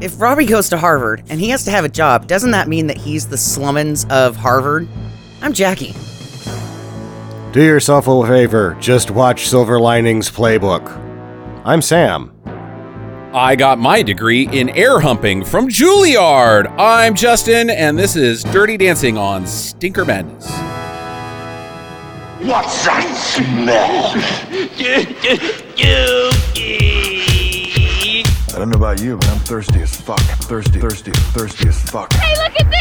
if Robbie goes to Harvard and he has to have a job, doesn't that mean that he's the slummins of Harvard? I'm Jackie. Do yourself a favor, just watch Silver Linings Playbook. I'm Sam. I got my degree in air humping from Juilliard. I'm Justin, and this is Dirty Dancing on Stinker Madness. What's that smell? I don't know about you, but I'm thirsty as fuck. Thirsty, thirsty, thirsty as fuck. Hey, look at me!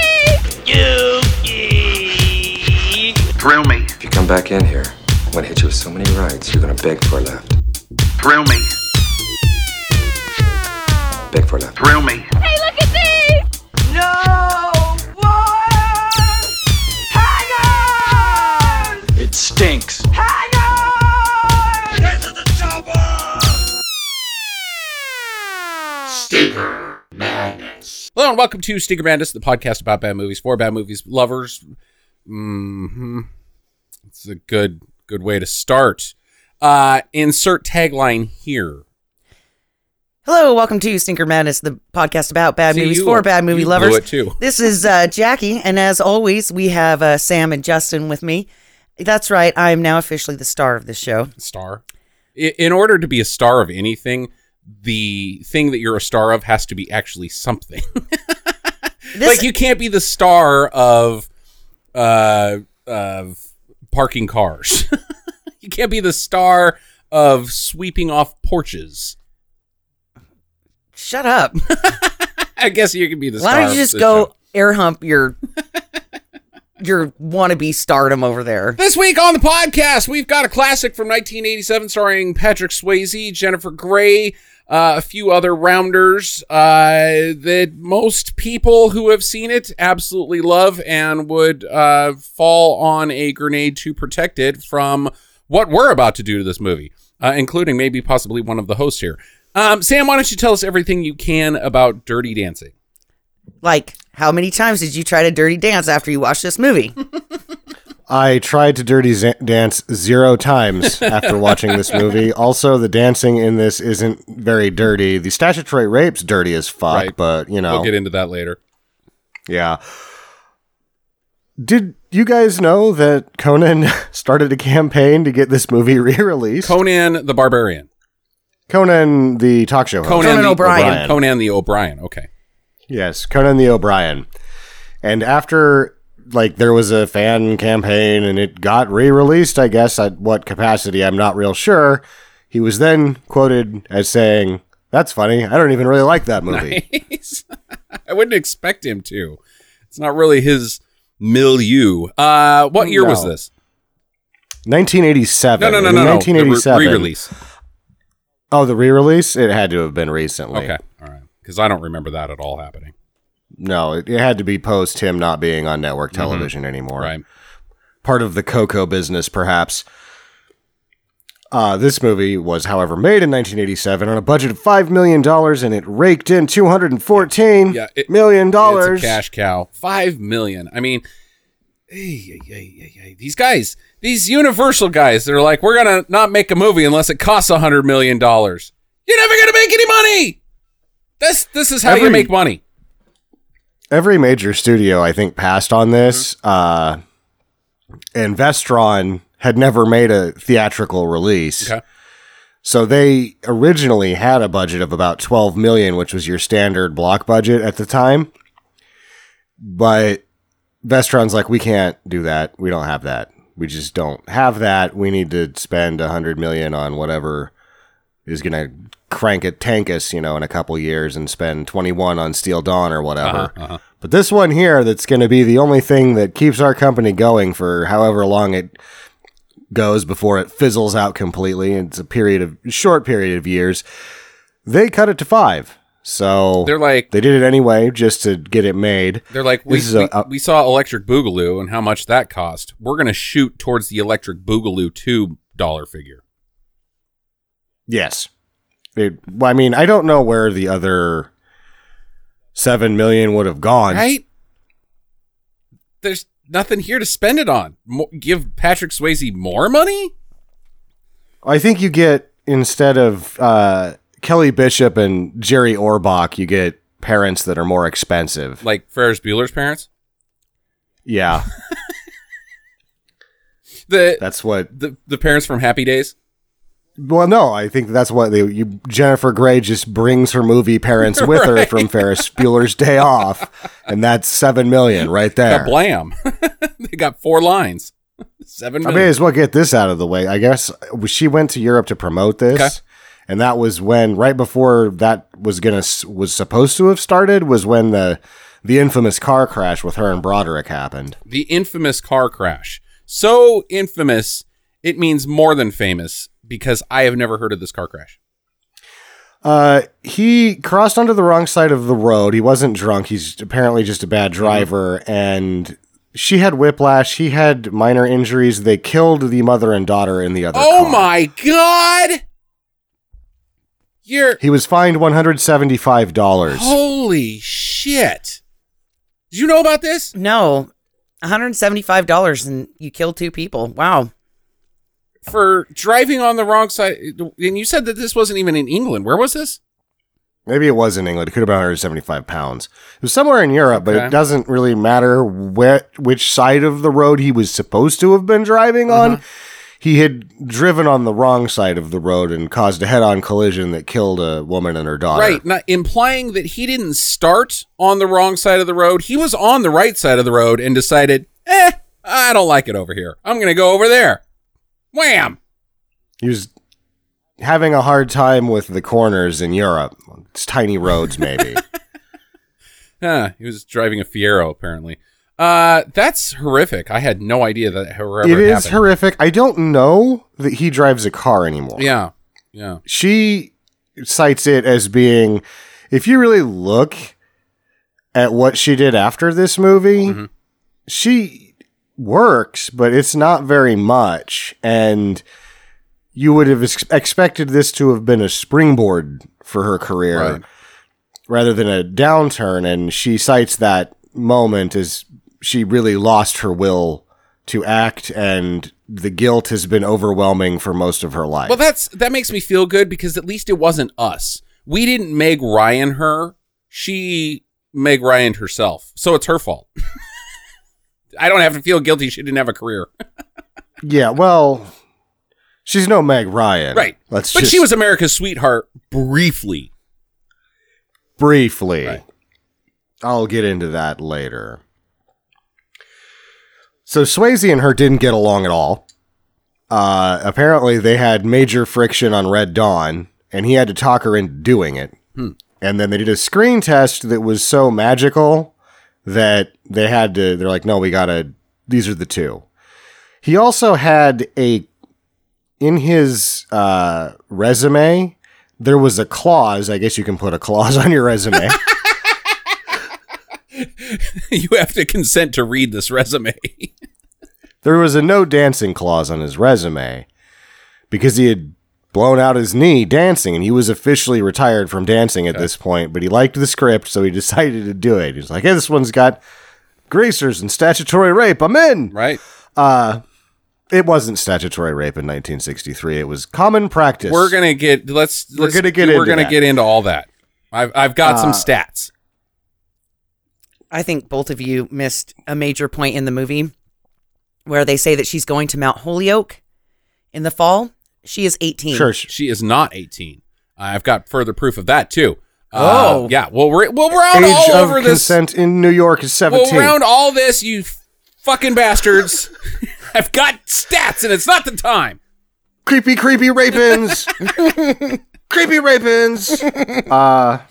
Thrill me, If you come back in here, I'm gonna hit you with so many rights, you're gonna beg for a left. thrill me, Beg for a left. thrill me. Hey, look at me! No! It stinks. Hello, and welcome to Stinker Madness, the podcast about bad movies for bad movies lovers. hmm It's a good good way to start. Uh, insert tagline here. Hello, welcome to Stinker Madness, the podcast about bad See, movies you- for bad movie lovers. blew it too. This is uh, Jackie, and as always, we have uh, Sam and Justin with me. That's right, I am now officially the star of this show. Star. In order to be a star of anything, the thing that you're a star of has to be actually something. This, like you can't be the star of uh of parking cars. you can't be the star of sweeping off porches. shut up. I guess you can be the star. Why don't you just go show. air hump your your wannabe stardom over there? This week on the podcast, we've got a classic from 1987 starring Patrick Swayze, Jennifer Grey, uh, a few other rounders uh, that most people who have seen it absolutely love and would uh, fall on a grenade to protect it from what we're about to do to this movie, uh, including maybe possibly one of the hosts here. Um, Sam, why don't you tell us everything you can about Dirty Dancing? Like, how many times did you try to dirty dance after you watched this movie? I tried to dirty z- dance zero times after watching this movie. Also, the dancing in this isn't very dirty. The statutory rape's dirty as fuck, Right. but you know, We'll get into that later. yeah. Did you guys know that Conan started a campaign to get this movie re-released? Conan the Barbarian. Conan, the talk show host. Conan, Conan the O'Brien. Conan the O'Brien. Okay. Yes, Conan the O'Brien. And after like there was a fan campaign and it got re-released, I guess at what capacity I'm not real sure. He was then quoted as saying, "That's funny. I don't even really like that movie." Nice. I wouldn't expect him to. It's not really his milieu. Uh, what year was this? 1987. No, no, no, no, no. 1987. re-release. Oh, the re-release? It had to have been recently. Okay, all right. Because I don't remember that at all happening. No, it, it had to be post him not being on network television anymore. Right. part of the Coco business, perhaps. Uh, this movie was, however, made in 1987 on a budget of $5 million and it raked in 214 Yeah, it- million It's dollars. a cash cow. Five million. I mean, hey, hey, hey, hey, hey, these guys, these Universal guys, they're like, we're gonna not make a movie unless it costs a hundred million dollars. You're never gonna make any money. This this is how you make money. Every major studio, I think, passed on this. Uh, and Vestron had never made a theatrical release. Okay. So they originally had a budget of about 12 million, which was your standard block budget at the time. But Vestron's like, we can't do that. We don't have that. We just don't have that. We need to spend 100 million on whatever is going to crank it tank us, you know, in a couple years and spend 21 on Steel Dawn or whatever. Uh-huh, But this one here that's going to be the only thing that keeps our company going for however long it goes before it fizzles out completely. It's a period of short period of years. They cut it to 5. So They're like, they did it anyway just to get it made. They're like, we, is a- a- we saw Electric Boogaloo and how much that cost. We're going to shoot towards the Electric Boogaloo two dollar figure. Yes. It, well, I mean, I don't know where the other 7 million would have gone. Right? There's nothing here to spend it on. Mo- give Patrick Swayze more money? I think you get instead of uh, Kelly Bishop and Jerry Orbach, you get parents that are more expensive. Like Ferris Bueller's parents. Yeah, The that's what. the the parents from Happy Days. Well, no, I think that's what they. You, Jennifer Grey just brings her movie parents with her from Ferris Bueller's Day Off, and that's seven million right there. Got blam. they got four lines. Seven I may as well get this out of the way. I guess uh, she went to Europe to promote this, Okay. and that was when right before that was gonna was supposed to have started was when the the infamous car crash with her and Broderick happened. the infamous car crash. So infamous, it means more than famous because I have never heard of this car crash. Uh, he crossed onto the wrong side of the road. He wasn't drunk. He's apparently just a bad driver, and she had whiplash. He had minor injuries. They killed the mother and daughter in the other. Oh car. my god! You're He was fined one hundred seventy five dollars. holy shit. Did you know about this? No, $175 and you killed two people. Wow. For driving on the wrong side and you said that this wasn't even in England. Where was this? Maybe it was in England. It could have been 175 pounds. It was somewhere in Europe, but Okay. it doesn't really matter where, which side of the road he was supposed to have been driving on. He had driven on the wrong side of the road and caused a head-on collision that killed a woman and her daughter. Right, not implying that he didn't start on the wrong side of the road. He was on the right side of the road and decided, "Eh, I don't like it over here. I'm going to go over there." Wham! He was having a hard time with the corners in Europe. It's tiny roads, maybe. Huh, he was driving a Fiero apparently. Uh, that's horrific. I had no idea that it is happened. horrific. I don't know that he drives a car anymore. Yeah, yeah. she cites it as being if you really look at what she did after this movie Mm-hmm. she works but it's not very much and you would have ex- expected this to have been a springboard for her career Right. rather than a downturn and she cites that moment as she really lost her will to act and the guilt has been overwhelming for most of her life Well, that's that makes me feel good because at least it wasn't us. We didn't Meg Ryan her. She Meg Ryan herself. So it's her fault. I don't have to feel guilty she didn't have a career. Yeah, well, she's no Meg Ryan. Right. Let's but just she was America's sweetheart briefly. briefly. Right. I'll get into that later. So Swayze and her didn't get along at all. Uh, apparently, they had major friction on Red Dawn, and he had to talk her into doing it. And then they did a screen test that was so magical that they had to. They're like, no, we gotta. These are the two. He also had a in his uh, resume. There was a clause. I guess you can put a clause on your resume. you have to consent to read this resume. there was a no dancing clause on his resume because he had blown out his knee dancing and he was officially retired from dancing at this point, but he liked the script, so he decided to do it. He's like, hey, this one's got greasers and statutory rape. I'm in. right? Uh, it wasn't statutory rape in 1963. It was common practice. We're gonna get let's We're gonna get we're into gonna that. Uh, get into all that. I've I've got some stats. I think both of you missed a major point in the movie where they say that she's going to Mount Holyoke in the fall. She is 18. Sure. She is not 18. I've got further proof of that too. Oh. Uh, yeah. Well, we're, we'll round Age all of over this. consent in New York is 17. We'll round all this, you fucking bastards. I've got stats, and it's not the time. creepy, creepy rapins. creepy rapins. Uh,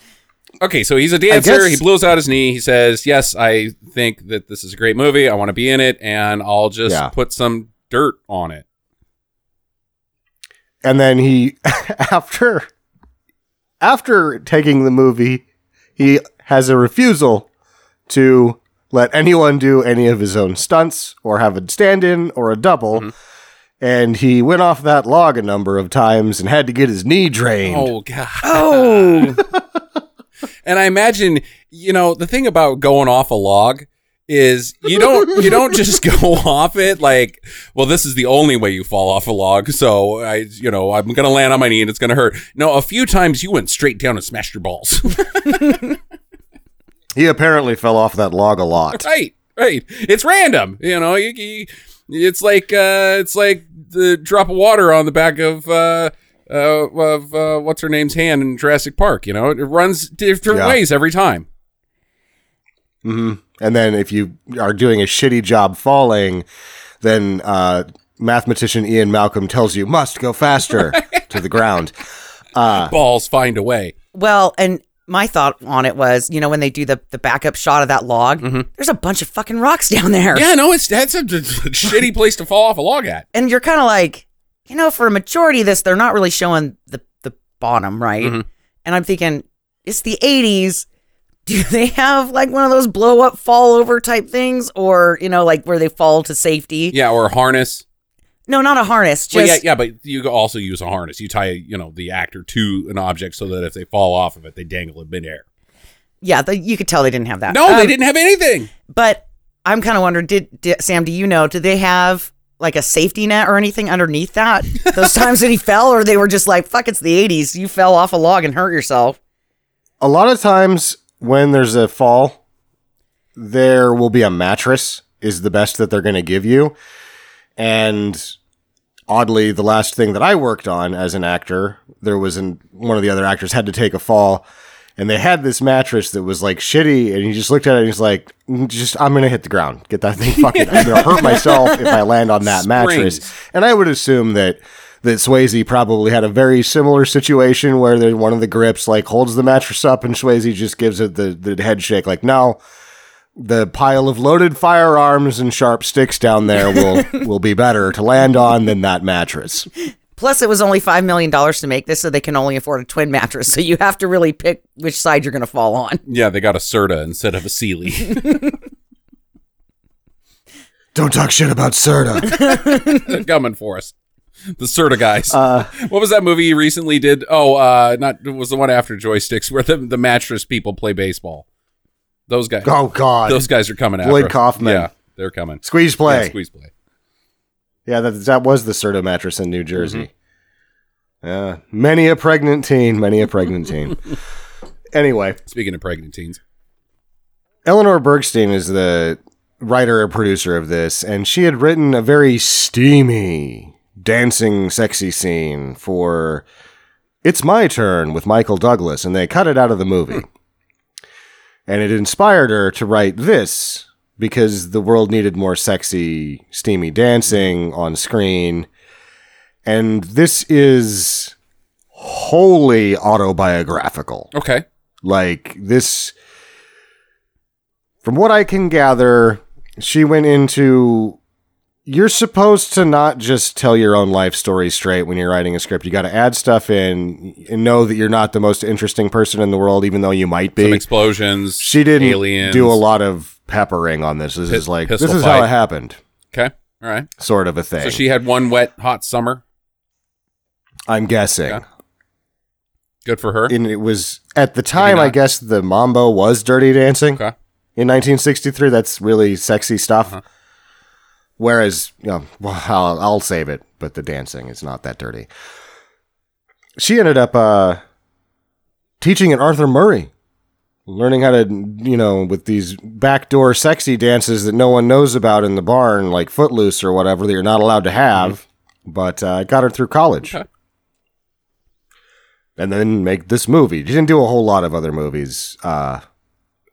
Okay, so he's a dancer. guess- He blows out his knee. He says, "Yes, I think that this is a great movie. I want to be in it, and I'll just Yeah. put some dirt on it." And then he after after taking the movie he has a refusal to let anyone do any of his own stunts or have a stand-in or a double. Mm-hmm. And he went off that log a number of times and had to get his knee drained. Oh god. Oh, And I imagine, you know, the thing about going off a log is you don't you don't just go off it like, well, this is the only way you fall off a log. So I, you know, I'm gonna land on my knee and it's gonna hurt. No, a few times you went straight down and smashed your balls. He apparently fell off that log a lot. Right, right. It's random. You know, you, you, it's like uh, it's like the drop of water on the back of uh, uh, of uh, what's her name's hand in Jurassic Park. You know, it runs different Yeah. ways every time. And then if you are doing a shitty job falling, then uh, mathematician Ian Malcolm tells you must go faster to the ground. Balls find a way. Well, and my thought on it was, you know, when they do the, the backup shot of that log, there's a bunch of fucking rocks down there. Mm-hmm. Yeah, no, it's that's a, shitty place to fall off a log at. And you're kind of like, you know, for a majority of this, they're not really showing the, the bottom, right? Mm-hmm. And I'm thinking, it's the 80s. Do they have like one of those blow up, fall over type things? Or, you know, like where they fall to safety? Yeah, or a harness. No, not a harness. Well, yeah, yeah, but you also use a harness. You tie, you know, the actor to an object so that if they fall off of it, they dangle in midair. yeah, the, you could tell they didn't have that. No, they Um, didn't have anything. But I'm kind of wondering, did, did Sam? Do you know? Did they have like a safety net or anything underneath that? Those times that he fell, or they were just like, "Fuck, it's the '80s. You fell off a log and hurt yourself." A lot of times when there's a fall, there will be a mattress is the best that they're going to give you. And oddly, the last thing that I worked on as an actor, there was an one of the other actors had to take a fall, and they had this mattress that was like shitty, and he just looked at it and he's like, "Mm, "Just I'm gonna hit the ground, get that thing fucking. I'm gonna hurt myself if I land on that mattress." And I would assume that that Swayze probably had a very similar situation where there, one of the grips like holds the mattress up, and Swayze just gives it the the head shake, like, "No." the pile of loaded firearms and sharp sticks down there will will be better to land on than that mattress. Plus, it was only five million dollars to make this, so they can only afford a twin mattress. So you have to really pick which side you're going to fall on. Yeah, they got a Serta instead of a Sealy. Don't talk shit about Serta. They're coming for us. The Serta guys. Uh, what was that movie you recently did? Oh, uh, not it was the one after Joysticks where the, the mattress people play baseball. Those guys. oh God, Those guys are coming Lloyd after. Kaufman. Yeah, they're coming. squeeze Yeah, play. squeeze play. Yeah, that that was the Serta mattress in New Jersey. Mm-hmm. Yeah, many a pregnant teen, many a pregnant teen. anyway, Speaking of pregnant teens. Eleanor Bergstein is the writer and producer of this, and she had written a very steamy, dancing, sexy scene for It's My Turn with Michael Douglas, and they cut it out of the movie. Hmm. And it inspired her to write this because the world needed more sexy, steamy dancing hmm. on screen. And this is wholly autobiographical. Okay. Like this, from what I can gather, she went into. You're supposed to not just tell your own life story straight when you're writing a script. You got to add stuff in and know that you're not the most interesting person in the world, even though you might Some be. explosions. She didn't aliens. do a lot of peppering on this. This Pi- is like this is fight. how it happened, Okay. All right. sort of a thing. So she had one wet, hot summer. I'm guessing. Yeah. Good for her. And it was at the time, I guess the Mambo was Dirty Dancing. Okay. in 1963. That's really sexy stuff. Uh-huh. Whereas, you know, well, I'll, I'll save it, but the dancing is not that dirty. She ended up uh, teaching at Arthur Murray, learning how to, you know, with these backdoor sexy dances that no one knows about in the barn, like Footloose or whatever, that you're not allowed to have. But uh, it got her through college. Okay. And then make this movie. She didn't do a whole lot of other movies. Uh,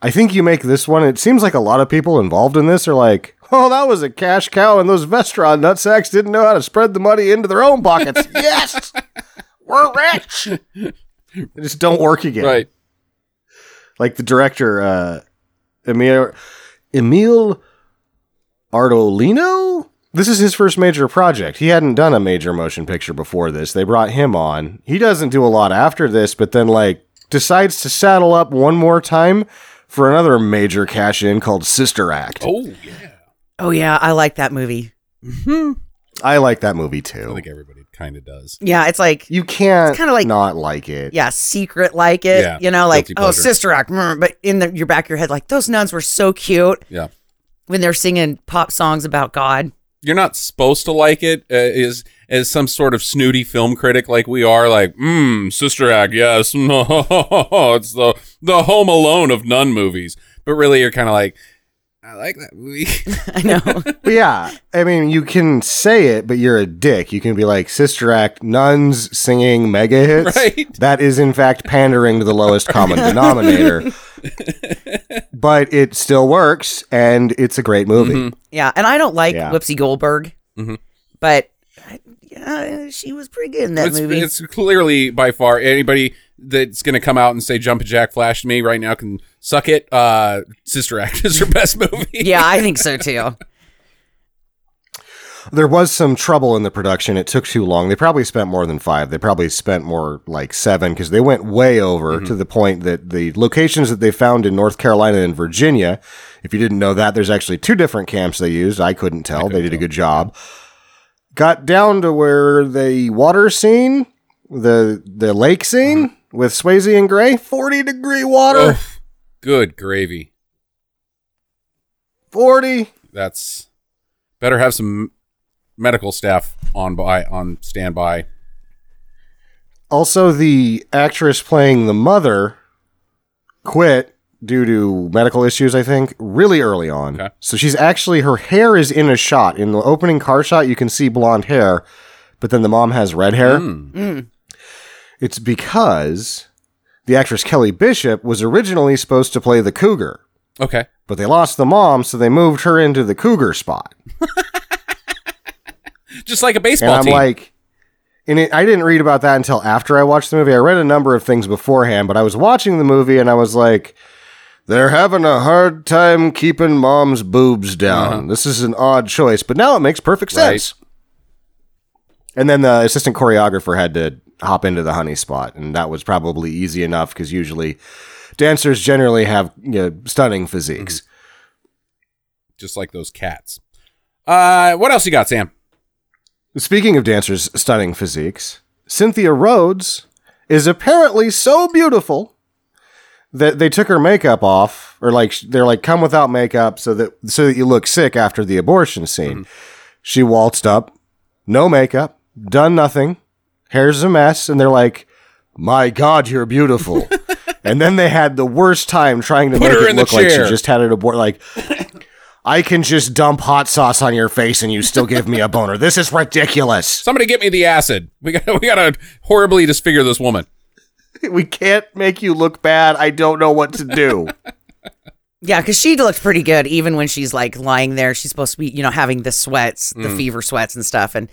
I think you make this one. It seems like a lot of people involved in this are like, oh, that was a cash cow, and those Vestron nutsacks didn't know how to spread the money into their own pockets. yes, we're rich. They just don't work again. Right. Like the director, uh, Emil, Emile Ardolino. This is his first major project. He hadn't done a major motion picture before this. They brought him on. He doesn't do a lot after this, but then like decides to saddle up one more time for another major cash in called Sister Act. Oh yeah. Oh yeah, I like that movie. I like that movie too. I think everybody kind of does. Yeah, it's like You can't kinda like- not like it. yeah, secret like it. Yeah, you know, like oh. Sister Act, mm, but in the, your back of your head, like those nuns were so cute Yeah. when they're singing pop songs about God. You're not supposed to like it uh, is as some sort of snooty film critic like we are like, mm, Sister Act, yes. No, it's the the Home Alone of nun movies. but really you're kind of like, I like that movie. I know. Yeah, I mean, you can say it, but you're a dick. You can be like, Sister Act, nuns singing mega hits. Right. That is, in fact, pandering to the lowest common denominator. but it still works, and it's a great movie. Mm-hmm. Yeah, and I don't like Yeah. Whoopsie Goldberg, Mhm. but I- yeah, she was pretty good in that it's, movie. it's clearly by far anybody that's going to come out and say Jumpin' Jack Flash to me right now can suck it. Uh, Sister Act is her best movie. yeah, I think so too. There was some trouble in the production. It took too long. They probably spent more than five. They probably spent more like seven because they went way over to the point that the locations that they found in North Carolina and Virginia, if you didn't know that, there's actually two different camps they used. I couldn't tell. they did a good job. Got down to where the water scene, the the lake scene mm-hmm. with Swayze and Grey, 40 degree water. Good gravy. 40. That's better have some medical staff on by on standby. Also, the actress playing the mother quit due to medical issues, I think, really early on. Okay. So she's actually, her hair is in a shot. In the opening car shot, you can see blonde hair, but then the mom has red hair. Mm. It's because the actress Kelly Bishop was originally supposed to play the cougar, Okay. but they lost the mom, so they moved her into the cougar spot. Just like a And baseball I'm team. like, and it, I didn't read about that until after I watched the movie. I read a number of things beforehand, but I was watching the movie and I was like, they're having a hard time keeping mom's boobs down. This is an odd choice, but now it makes perfect Uh-huh. Right. sense. And then the assistant choreographer had to hop into the honey spot, and that was probably easy enough because usually dancers generally have you know, stunning physiques. just like those cats. Uh, what else you got, Sam? Speaking of dancers' stunning physiques, Cynthia Rhodes is apparently so beautiful that they took her makeup off, or like they're like come without makeup so that so that you look sick after the abortion scene. Mm-hmm. She waltzed up, no makeup, done nothing, hair's a mess, and they're like, "My God, you're beautiful." and then they had the worst time trying to Put make her it look like she just had an abort. Like, I can just dump hot sauce on your face and you still give me a boner. This is ridiculous. Somebody get me the acid. We got we got to horribly disfigure this woman. We can't make you look bad. I don't know what to do. Yeah, because she looked pretty good even when she's like lying there. She's supposed to be, you know, having the sweats, the mm. fever sweats and stuff. And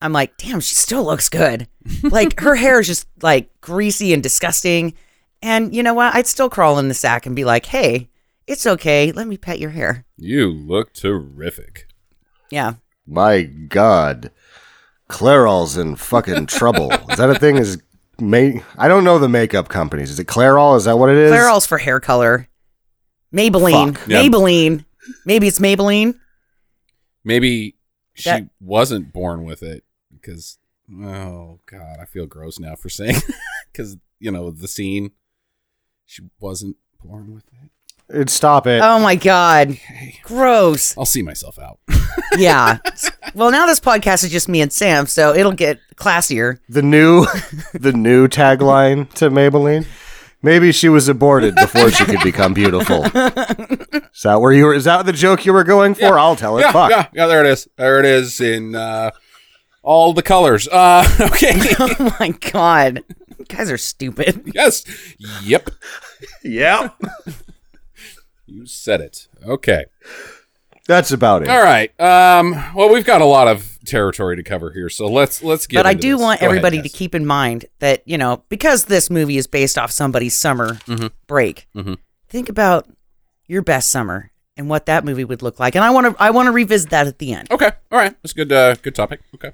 I'm like, damn, she still looks good. like her hair is just like greasy and disgusting. And you know what? I'd still crawl in the sack and be like, hey, it's okay. Let me pet your hair. You look terrific. Yeah. My God. Clairol's in fucking trouble. Is that a thing? Is May I don't know the makeup companies. Is it Clairol? Is that what it is? Clairol's for hair color. Maybelline. Fuck. Yeah. Maybelline. Maybe it's Maybelline. Maybe she That- wasn't born with it because oh god, I feel gross now for saying because you know the scene. She wasn't born with it. It, stop it. Oh my God. Okay, Gross. I'll see myself out. Yeah. well, now this podcast is just me and Sam, so it'll get classier. The new the new tagline to Maybelline. Maybe she was aborted before she could become beautiful. Is that where you were? Is that the joke you were going for? I'll tell it. yeah, Fuck. yeah, yeah. There it is. There it is in uh, all the colors. Uh, okay. Oh my God. You guys are stupid. yes. Yep. Yep. You said it. Okay. That's about it. All right. Um. Well, we've got a lot of territory to cover here, so let's let's get. but I do this. want Go ahead, everybody Cass. to keep in mind that, you know, because this movie is based off somebody's summer Mm-hmm. break, Mhm. think about your best summer and what that movie would look like. And I want to I want to revisit that at the end. Okay. All right. That's a good. Uh, good topic. Okay.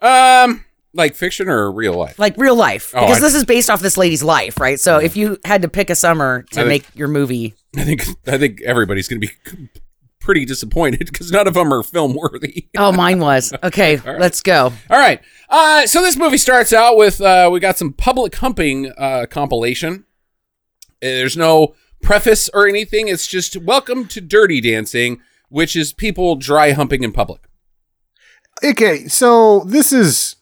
Um, like fiction or real life? Like real life. Oh, because I- this is based off this lady's life, right? So if you had to pick a summer to I think- make your movie, I think I think everybody's gonna be pretty disappointed because none of them are film worthy. oh, mine was. Okay, let's go. All right. Uh, so this movie starts out with uh, we got some public humping uh, compilation. Uh, There's no preface or anything. It's just welcome to Dirty Dancing, which is people dry humping in public. Okay, so this is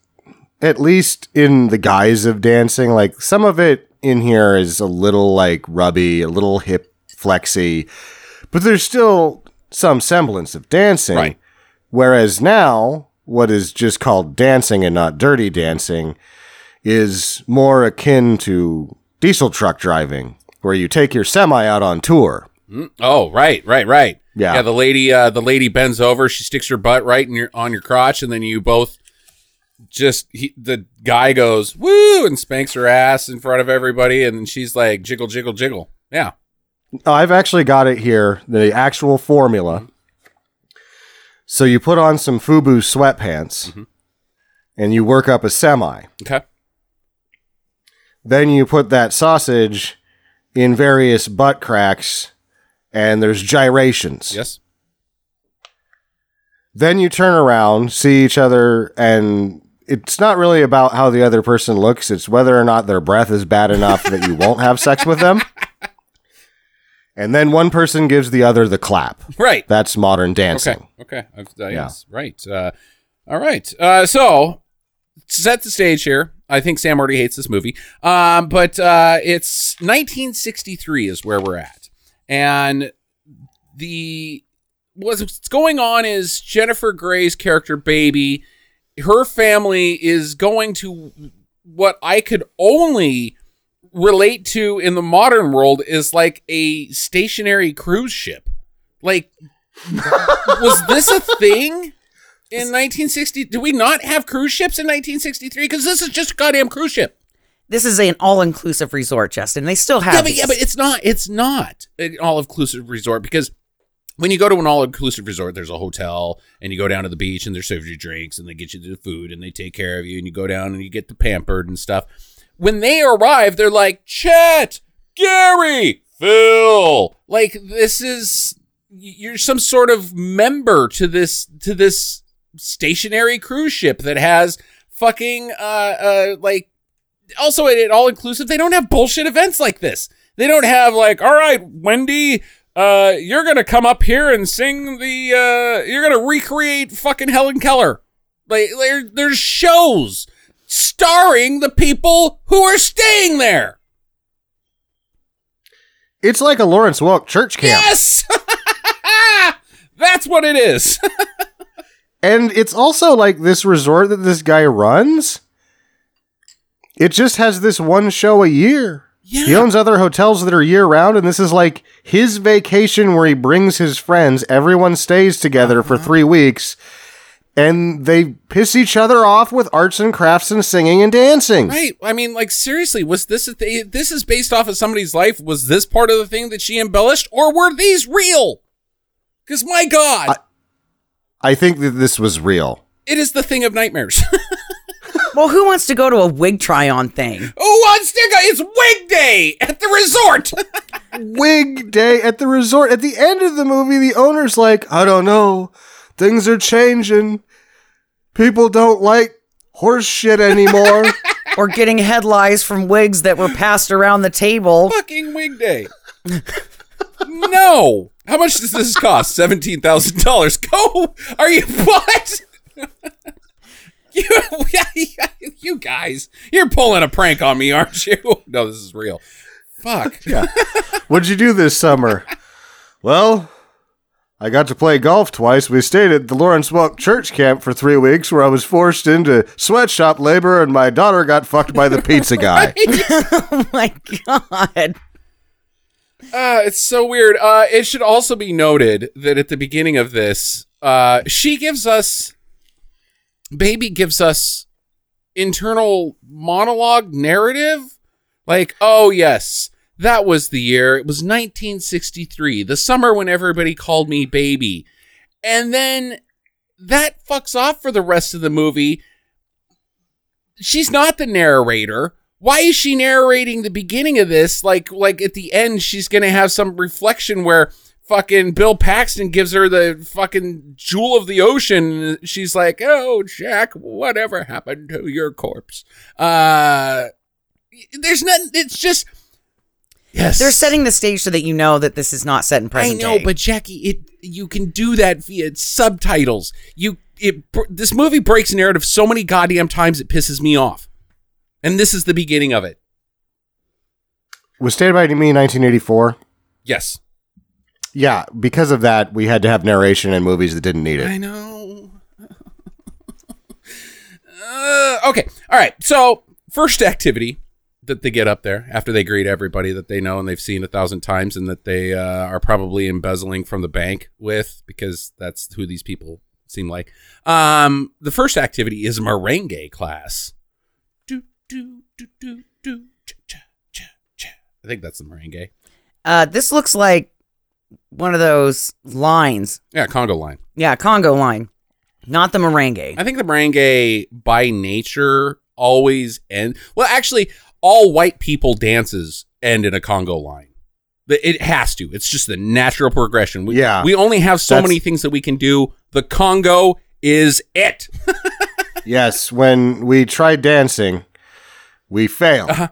at least in the guise of dancing. Like some of it in here is a little like rubby, a little hip flexy, but there's still some semblance of dancing. Right. Whereas now, what is just called dancing and not dirty dancing is more akin to diesel truck driving, where you take your semi out on tour. Oh, right, right, right. Yeah. Yeah, the lady uh the lady bends over, she sticks her butt right in your on your crotch and then you both just he, the guy goes, "Woo!" and spanks her ass in front of everybody and she's like jiggle jiggle jiggle. Yeah. I've actually got it here, the actual formula. So you put on some FUBU sweatpants mm-hmm. and you work up a semi. Okay. Then you put that sausage in various butt cracks and there's gyrations. Yes. Then you turn around, see each other, and it's not really about how the other person looks, it's whether or not their breath is bad enough that you won't have sex with them. And then one person gives the other the clap. Right. That's modern dancing. Okay. Okay. Uh, Yes. Right. Uh, all right. Uh, so to set the stage here. I think Sam already hates this movie. Um, but uh, it's 1963 is where we're at, and the what's going on is Jennifer Grey's character, Baby, her family is going to what I could only relate to in the modern world is like a stationary cruise ship. Like, was this a thing? In 1960, do we not have cruise ships in 1963? Because this is just a goddamn cruise ship. This is an all-inclusive resort, Justin. They still have Yeah, but yeah, but it's not. It's not an all-inclusive resort because when you go to an all-inclusive resort, there's a hotel, and you go down to the beach, and they serve you drinks, and they get you the food, and they take care of you, and you go down and you get the pampered and stuff. When they arrive, they're like Chet, Gary, Phil. Like this is you're some sort of member to this to this stationary cruise ship that has fucking uh uh like also at all inclusive they don't have bullshit events like this they don't have like all right wendy uh you're gonna come up here and sing the uh you're gonna recreate fucking helen keller like there, there's shows starring the people who are staying there It's like a Lawrence Welk church camp. yes that's what it is And it's also like this resort that this guy runs. It just has this one show a year. Yeah. He owns other hotels that are year round, and this is like his vacation where he brings his friends. Everyone stays together for uh-huh. three weeks, and they piss each other off with arts and crafts and singing and dancing. Right. I mean, like seriously, was this a th- this is based off of somebody's life? Was this part of the thing that she embellished, or were these real? Because my God, I think that this was real. it is the thing of nightmares. well, who wants to go to a wig try-on thing? Who wants to go? It's wig day at the resort. Wig day at the resort. At the end of the movie, the owner's like, I don't know. Things are changing. People don't like horse shit anymore. Or getting head lice from wigs that were passed around the table? Fucking wig day. no. How much does this cost? Seventeen thousand dollars. Go. Are you what? you, you guys, you're pulling a prank on me, aren't you? No, this is real. Fuck. Yeah. What'd you do this summer? Well, I got to play golf twice. We stayed at the Lawrence Welk Church Camp for three weeks where I was forced into sweatshop labor and my daughter got fucked by the pizza guy. Oh my god! Uh, it's so weird. Uh, it should also be noted that at the beginning of this, uh, she gives us, baby gives us internal monologue narrative. Like, oh, yes, that was the year. It was 1963, the summer when everybody called me baby. And then that fucks off for the rest of the movie. She's not the narrator. Why is she narrating the beginning of this? Like, like at the end, she's gonna have some reflection where fucking Bill Paxton gives her the fucking jewel of the ocean. She's like, "Oh, Jack, whatever happened to your corpse?" Uh, there's nothing. It's just yes. They're setting the stage so that you know that this is not set in present I present know, day. but Jackie, it you can do that via subtitles. You it this movie breaks narrative so many goddamn times it pisses me off, and this is the beginning of it. was Stand By Me in 1984? Yes, Yeah, because of that, we had to have narration in movies that didn't need it. I know. uh, okay. All right. So, first activity that they get up there after they greet everybody that they know and they've seen a thousand times and that they uh, are probably embezzling from the bank with because that's who these people seem like. Um, the first activity is merengue class. Do, do, do, do, do, cha, cha, cha, cha. I think that's the merengue. Uh, this looks like one of those lines. Yeah, Congo line. Yeah, Congo line, not the merengue. I think the merengue by nature always end. Well, actually, all white people dances end in a Congo line. It has to. It's just the natural progression. We, Yeah. we only have so many things that we can do. The Congo is it. Yes, when we tried dancing, we failed. Uh-huh.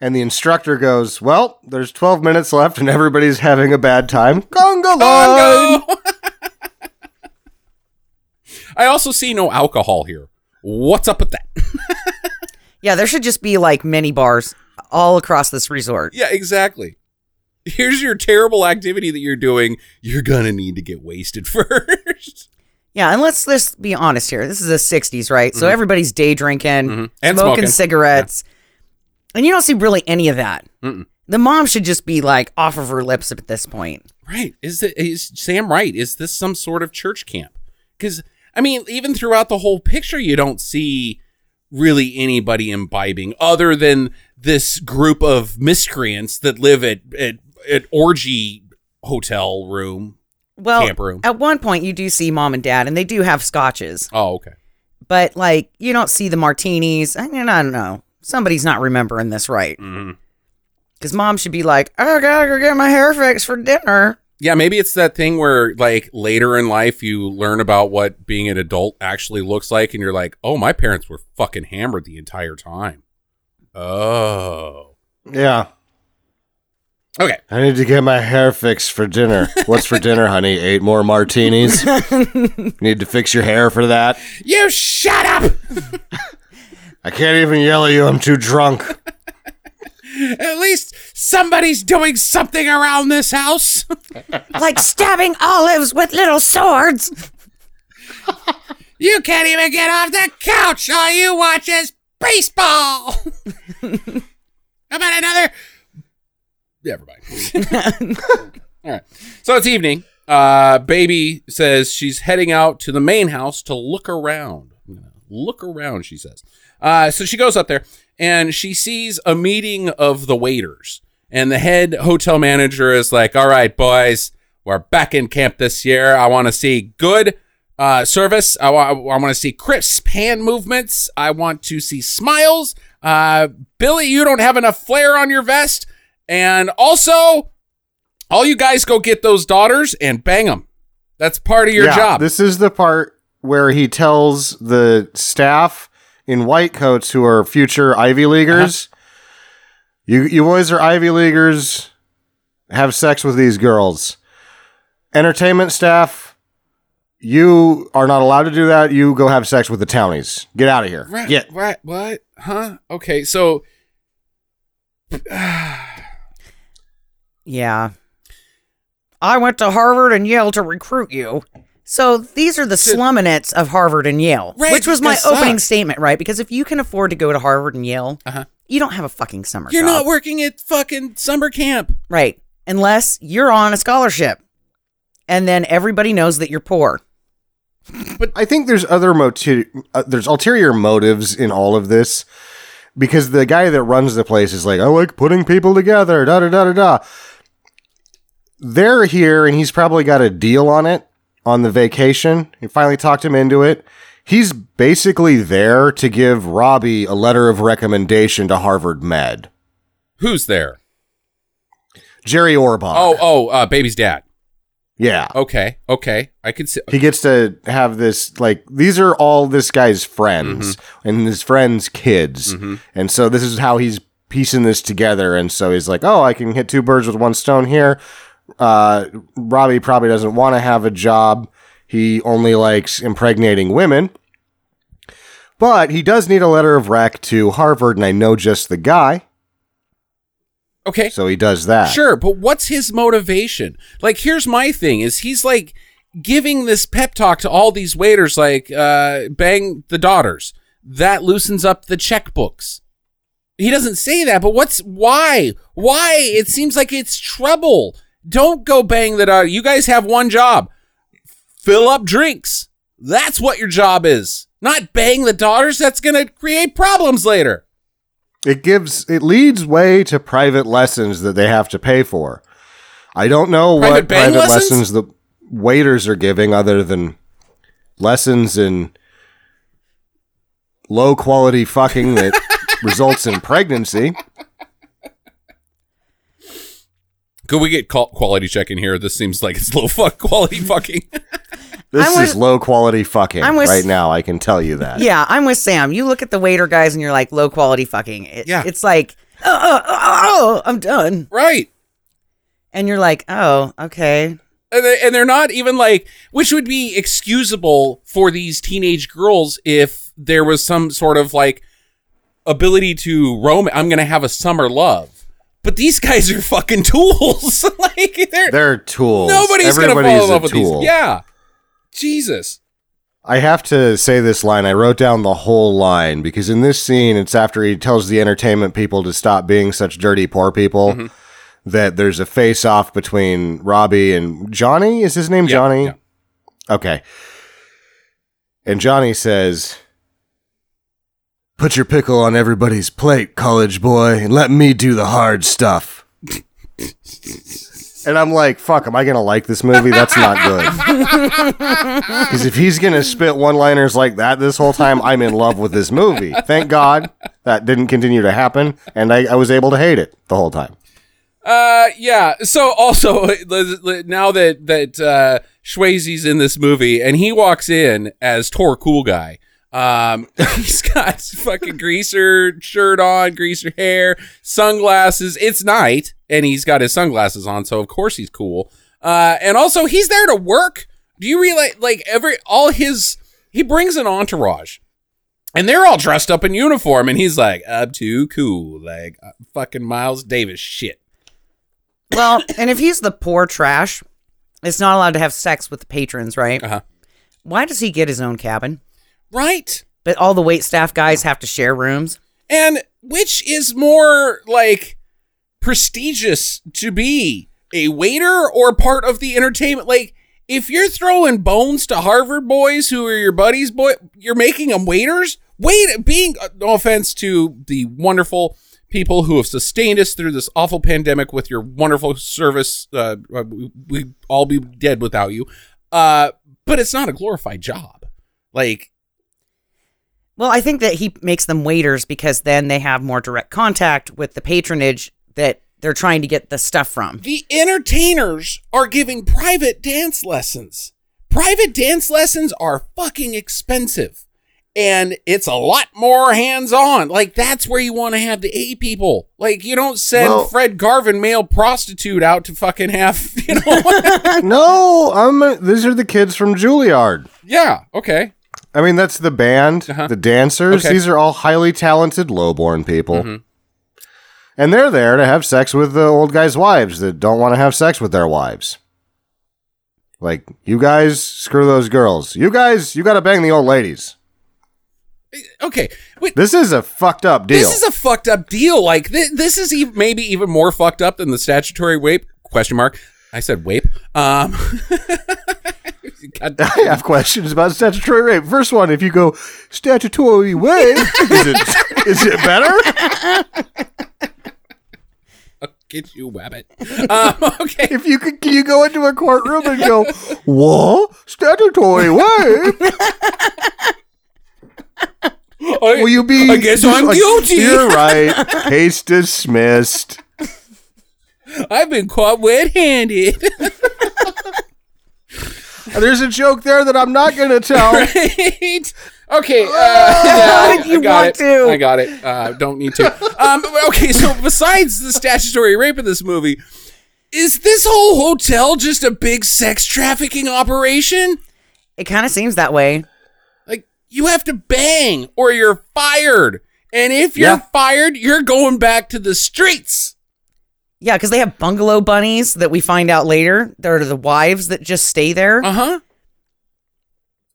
And the instructor goes, Well, there's 12 minutes left and everybody's having a bad time. Conga line! Congo. I also see no alcohol here. What's up with that? Yeah, there should just be like mini bars all across this resort. yeah, exactly. Here's your terrible activity that you're doing. You're gonna need to get wasted first. Yeah, and let's let's be honest here. This is the '60s, right? So everybody's day drinking, Mhm. And smoking, smoking. cigarettes, and you don't see really any of that. Mm-mm. The mom should just be like off of her lips at this point. Right. Is it is Sam right? Is this some sort of church camp? Because I mean, even throughout the whole picture, you don't see really anybody imbibing other than this group of miscreants that live at at, at orgy hotel room. Well, Camp room. at one point you do see mom and dad, and they do have scotches, Oh, okay. but like you don't see the martinis. I, mean, I don't know. Somebody's not remembering this right. Mm-hmm. Because mom should be like, I gotta go get my hair fixed for dinner. Yeah, maybe it's that thing where like later in life you learn about what being an adult actually looks like, and you're like, oh, my parents were fucking hammered the entire time. Oh. Yeah. Okay. I need to get my hair fixed for dinner. What's for dinner, honey? Eight more martinis? need to fix your hair for that? You shut up! I can't even yell at you. I'm too drunk. At least somebody's doing something around this house. like stabbing olives with little swords. You can't even get off the couch. All you watch is baseball. How about another? Never mind. All right. So it's evening. Uh, baby says she's heading out to the main house to look around. Look around, she says. Uh, so she goes up there and she sees a meeting of the waiters. And the head hotel manager is like, All right, boys, we're back in camp this year. I want to see good uh, service. I, wa- I want to see crisp hand movements. I want to see smiles. Uh, Billy, you don't have enough flair on your vest. And also, all you guys go get those daughters and bang them. That's part of your Yeah, job. This is the part where he tells the staff in white coats who are future Ivy Leaguers, uh-huh. you you boys are Ivy Leaguers, have sex with these girls. Entertainment staff, you are not allowed to do that. You go have sex with the townies. Get out of here. Right, Get. right, what? Huh? Okay, so Yeah. I went to Harvard and Yale to recruit you. So these are the sluminates of Harvard and Yale, Right, which was my opening suck. statement, right? Because if you can afford to go to Harvard and Yale, Uh-huh. you don't have a fucking summer you're job. not working at fucking summer camp. right. Unless you're on a scholarship. And then everybody knows that you're poor. But I think there's other motive. Uh, there's ulterior motives in all of this because the guy that runs the place is like, I like putting people together. Da da da da da. They're here, and he's probably got a deal on it on the vacation. He finally talked him into it. He's basically there to give Robbie a letter of recommendation to Harvard Med. Who's there? Jerry Orbach. Oh, oh, uh, baby's dad. yeah. Okay, okay. I can see. he gets to have this like these are all this guy's friends and his friends kids and so this is how he's piecing this together and so he's like oh i can hit two birds with one stone here uh robbie probably doesn't want to have a job he only likes impregnating women but he does need a letter of rec to harvard and i know just the guy Okay. So he does that. Sure, but what's his motivation? Like, here's my thing: is he's like giving this pep talk to all these waiters, like, uh, bang the daughters. That loosens up the checkbooks. He doesn't say that, but what's why? Why? It seems like it's trouble. Don't go bang the daughter. You guys have one job: fill up drinks. That's what your job is. Not bang the daughters. That's gonna create problems later. It gives it leads way to private lessons that they have to pay for. I don't know Private what private lessons? lessons the waiters are giving other than lessons in low quality fucking that results in pregnancy. Could we get quality check in here? This seems like it's low fuck quality fucking. This I'm is with- low quality fucking I'm with- right now, I can tell you that. Yeah, I'm with Sam. You look at the waiter guys and you're like low quality fucking. It- Yeah. It's like, oh, oh, oh, oh, I'm done. right. And you're like, oh, okay. And they- and they're not even like, which would be excusable for these teenage girls if there was some sort of like ability to roam. I'm going to have a summer love. But these guys are fucking tools. like they're, They're tools. nobody's going to fall in love with tool. these. Yeah. Jesus. I have to say this line. I wrote down the whole line because in this scene, it's after he tells the entertainment people to stop being such dirty poor people. Mm-hmm. That there's a face off between Robbie and Johnny. Is his name Johnny? yeah. Okay. And Johnny says, Put your pickle on everybody's plate, college boy, and let me do the hard stuff. and I'm like, fuck, am I going to like this movie? That's not good. Because if he's going to spit one liners like that this whole time, I'm in love with this movie. Thank God that didn't continue to happen, and I, I was able to hate it the whole time. Uh, yeah. So also now that that uh, Swayze's in this movie and he walks in as Tor Cool Guy. Um, he's got fucking greaser shirt on, greaser hair, sunglasses. It's night, and he's got his sunglasses on, so of course he's cool. Uh, and also he's there to work. Do you realize, like every all his he brings an entourage, and they're all dressed up in uniform, and he's like, "I'm too cool," like uh, fucking Miles Davis shit. Well, and if he's the poor trash, it's not allowed to have sex with the patrons, right? Uh-huh. Why does he get his own cabin? Right. But all the wait staff guys have to share rooms. And which is more like prestigious to be a waiter or part of the entertainment? Like, if you're throwing bones to Harvard boys who are your buddies, boy, you're making them waiters. Wait, being uh, no offense to the wonderful people who have sustained us through this awful pandemic with your wonderful service. Uh, uh, we we'd all be dead without you. Uh, but it's not a glorified job. Like, Well, I think that he makes them waiters because then they have more direct contact with the patronage that they're trying to get the stuff from. The entertainers are giving private dance lessons. Private dance lessons are fucking expensive. And it's a lot more hands on. Like, that's where you want to have the A people. Like, you don't send Well- Fred Garvin, male prostitute, out to fucking have, you know? no, I'm. These are the kids from Juilliard. yeah, okay. I mean, that's the band, Uh-huh. the dancers. Okay. These are all highly talented, lowborn people. And they're there to have sex with the old guys' wives that don't want to have sex with their wives. Like, you guys, screw those girls. You guys, you got to bang the old ladies. Okay. Wait, This is a fucked up deal. This is a fucked up deal. Like th- this is e- maybe even more fucked up than the statutory rape question mark. I said wape. Um, I have questions about statutory rape. First one, if you go statutory rape, is it is it better? get you wabbit. Um, okay. If you could, can you go into a courtroom and go, what statutory rape? Will you be? I guess I'm guilty. You're right. Case dismissed. I've been caught red-handed. There's a joke there that I'm not going to tell. right? Okay. Uh, yeah, I, You I got want it. to. I got it. Uh, don't need to. Um, okay. So besides the statutory rape in this movie, is this whole hotel just a big sex trafficking operation? It kind of seems that way. Like you have to bang or you're fired. And if you're Yeah. fired, you're going back to the streets. Yeah, because they have bungalow bunnies that we find out later. They're the wives that just stay there. Uh huh.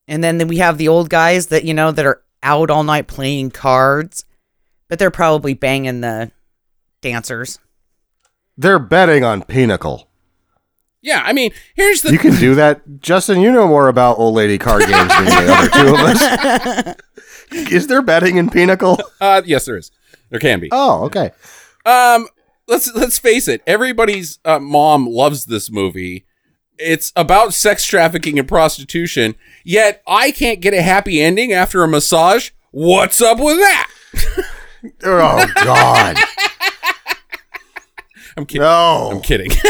And then we have the old guys that, you know, that are out all night playing cards, but they're probably banging the dancers. They're betting on Pinochle. Yeah, I mean, here's the You can do that, Justin. You know more about old lady card games than the other two of us. Is there betting in Pinochle? uh yes there is. There can be. Oh, okay. Um let's let's face it, everybody's uh, mom loves this movie. It's about sex trafficking and prostitution, yet I can't get a happy ending after a massage. What's up with that? Oh God. I'm kidding. No. I'm kidding.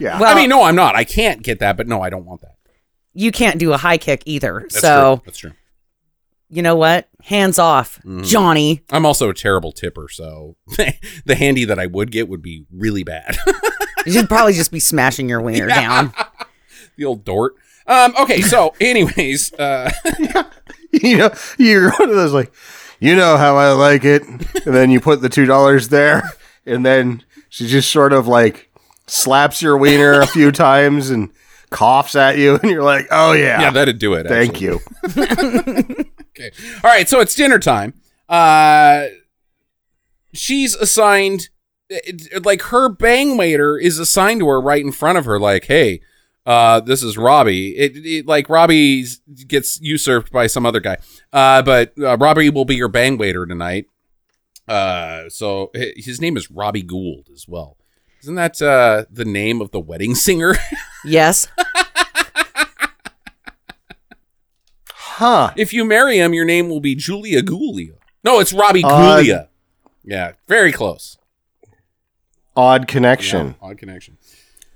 Yeah. Well, I mean, no, I'm not. I can't get that, but no, I don't want that. you can't do a high kick either. That's so, true. That's true. You know what? Hands off, Mm. Johnny. I'm also a terrible tipper, so the handy that I would get would be really bad. You should probably just be smashing your wiener down. the old dort. Um, okay, so anyways, uh, you know, you're one of those like, you know how I like it, and then you put the two dollars there, and then she just sort of like slaps your wiener a few times and coughs at you, and you're like, oh yeah, yeah, that'd do it. thank actually. you. Okay. All right, so it's dinner time. Uh she's assigned like her bang waiter is assigned to her right in front of her like, "Hey, uh this is Robbie." It, it like Robbie gets usurped by some other guy. Uh but uh, Robbie will be your bang waiter tonight. Uh so his name is Robbie Gould as well. Isn't that uh the name of the wedding singer? Yes. Huh? if you marry him, your name will be Julia Gulia. No, it's Robbie Gulia. yeah, very close. Odd connection. Yeah, odd connection.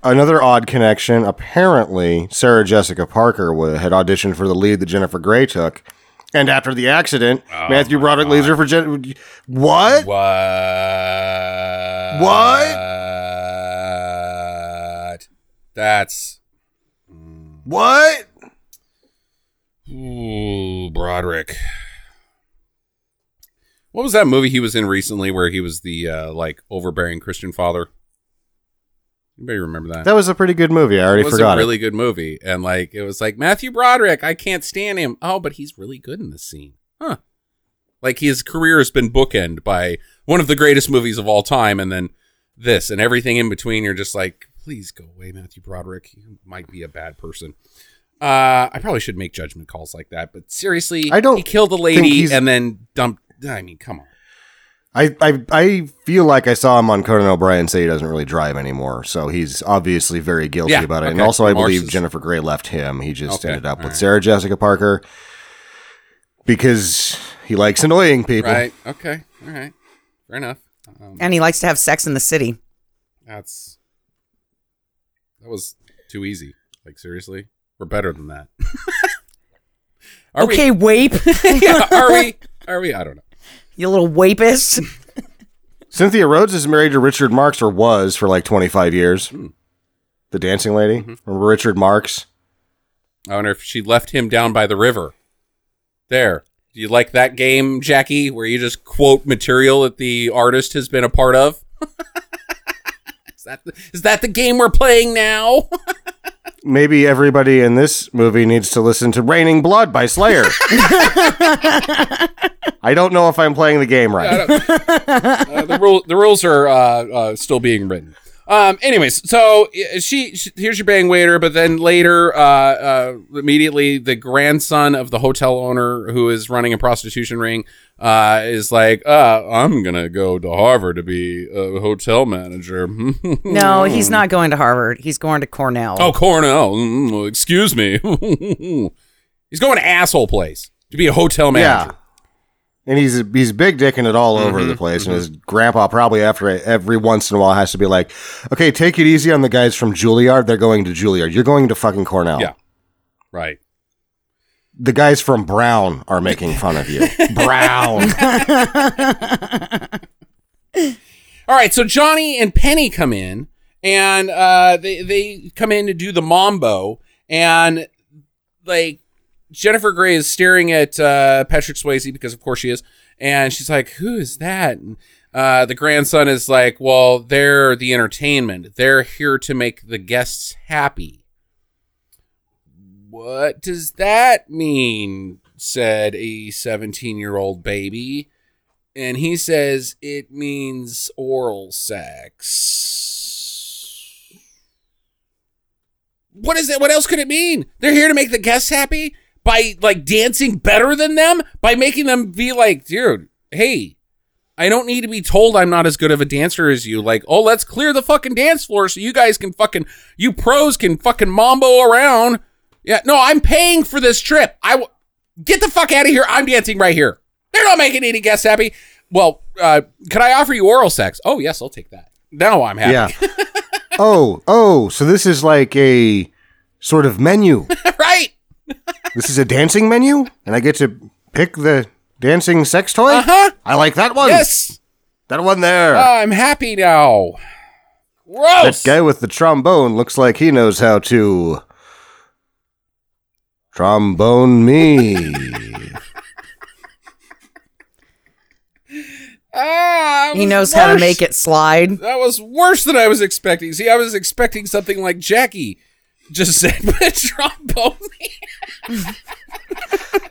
Another odd connection. Apparently, Sarah Jessica Parker had auditioned for the lead that Jennifer Grey took. And after the accident, Oh Matthew Broderick leaves her for Jen. What? What? What? That's hmm. What? Ooh Broderick. What was that movie he was in recently where he was the uh, like overbearing Christian father? Anybody remember that? That was a pretty good movie. I already it was forgot a really it. good movie, and like it was like Matthew Broderick. I can't stand him. Oh, but he's really good in this scene, huh? Like his career has been bookend by one of the greatest movies of all time, and then this and everything in between. You're just like, please go away, Matthew Broderick. You might be a bad person. Uh, I probably should make judgment calls like that, but seriously, I don't He killed a lady and then dumped. I mean, come on. I, I I feel like I saw him on Conan O'Brien say he doesn't really drive anymore, so he's obviously very guilty Yeah, about it. And also, I Remorse believe is- Jennifer Grey left him. He just Okay, ended up with alright. Sarah Jessica Parker because he likes annoying people. Right? Okay. All right. Fair enough. Um, And he likes to have sex in the city. That's that was too easy. Like seriously, we're better than that. are okay, wape. Yeah, are we? Are we? I don't know. you little wapist. Cynthia Rhodes is married to Richard Marx, or was for like 25 years. Hmm. The dancing lady. Mm-hmm. Remember Richard Marx? I wonder if she left him down by the river. There. Do you like that game, Jackie, where you just quote material that the artist has been a part of? is that the, is that the game we're playing now? Maybe everybody in this movie needs to listen to Raining Blood by Slayer. I don't know if I'm playing the game right. uh, the rule the rules are uh, uh, still being written. Um, anyways, so she, she here's your bang waiter, but then later, uh, uh, immediately the grandson of the hotel owner who is running a prostitution ring uh, is like, uh, I'm gonna go to Harvard to be a hotel manager. no, he's not going to Harvard. He's going to Cornell. oh, Cornell, Mm, excuse me. he's going to asshole place to be a hotel manager. Yeah. And he's he's big dicking it all over Mm-hmm, the place, and his grandpa probably after it, every once in a while has to be like, "Okay, take it easy on the guys from Juilliard. They're going to Juilliard. You're going to fucking Cornell. Yeah. Right. The guys from Brown are making fun of you. Brown. All right, so Johnny and Penny come in, and uh, they they come in to do the mambo, and like Jennifer Grey is staring at uh, Patrick Swayze because of course she is, and she's like, "Who is that?" And Uh, the grandson is like, well, they're the entertainment. They're here to make the guests happy. What does that mean? said a 17 year old baby. And he says it means oral sex. What is it? What else could it mean? They're here to make the guests happy by like dancing better than them, by making them be like, dude, hey, I don't need to be told I'm not as good of a dancer as you. Like, oh, let's clear the fucking dance floor so you guys can fucking, you pros can fucking mambo around. Yeah, no, I'm paying for this trip. I w- get the fuck out of here. I'm dancing right here. They're not making any guests happy. Well, uh, could I offer you oral sex? Oh, yes, I'll take that. Now I'm happy. Yeah. oh, oh, so this is like a sort of menu. right? This is a dancing menu, and I get to pick the dancing sex toy. Uh huh. I like that one. Yes. that one there. I'm happy now. Gross. That guy with the trombone looks like he knows how to trombone me. Ah, He knows how to make it slide. That was worse than I was expecting. See, I was expecting something like Jackie just said, but trombone.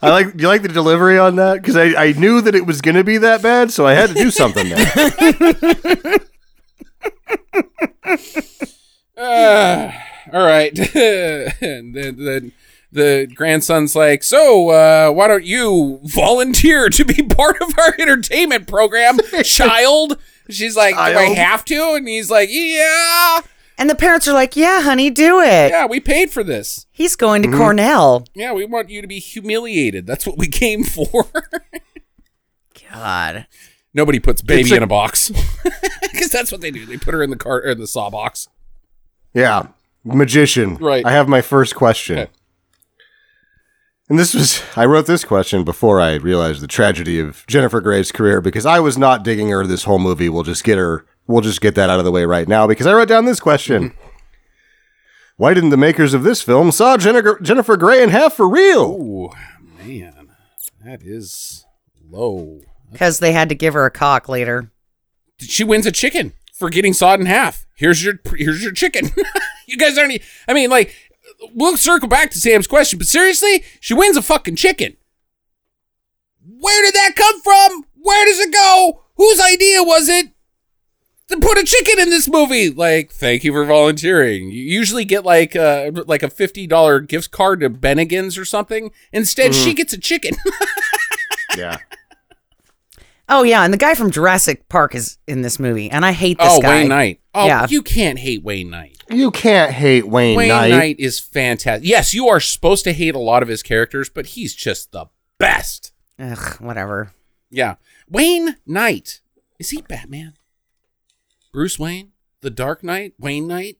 I like. You like the delivery on that? Because I, I knew that it was going to be that bad, so I had to do something there. Ah, all right. and then, then the grandson's like, so uh, why don't you volunteer to be part of our entertainment program, child? She's like, do I have to? And he's like, yeah, And the parents are like, yeah, honey, do it. yeah, we paid for this. He's going to mm-hmm. Cornell. Yeah, we want you to be humiliated. That's what we came for. God. Nobody puts baby It's a- in a box because that's what they do. They put her in the car or the saw box. Yeah, magician. Right. I have my first question. Okay. And this was, I wrote this question before I realized the tragedy of Jennifer Grey's career because I was not digging her this whole movie. We'll just get her, we'll just get that out of the way right now because I wrote down this question. Mm-hmm. Why didn't the makers of this film saw Jennifer, Jennifer Grey in half for real? Oh man, that is low. Because they had to give her a cock later. She wins a chicken for getting sawed in half. Here's your here's your chicken. you guys aren't. e- I mean, like, we'll circle back to Sam's question, but seriously, she wins a fucking chicken. Where did that come from? Where does it go? Whose idea was it to put a chicken in this movie? Like, thank you for volunteering. You usually get like uh like a fifty dollar gift card to Bennigan's or something. Instead, she gets a chicken. Yeah. Oh, yeah. And the guy from Jurassic Park is in this movie. And I hate this oh, guy. Wayne Knight. Oh, Yeah. you can't hate Wayne Knight. You can't hate Wayne, Wayne Knight. Wayne Knight. is fantastic. Yes, you are supposed to hate a lot of his characters, but he's just the best. Ugh, whatever. Yeah. Wayne Knight. Is he Batman? Bruce Wayne? The Dark Knight? Wayne Knight?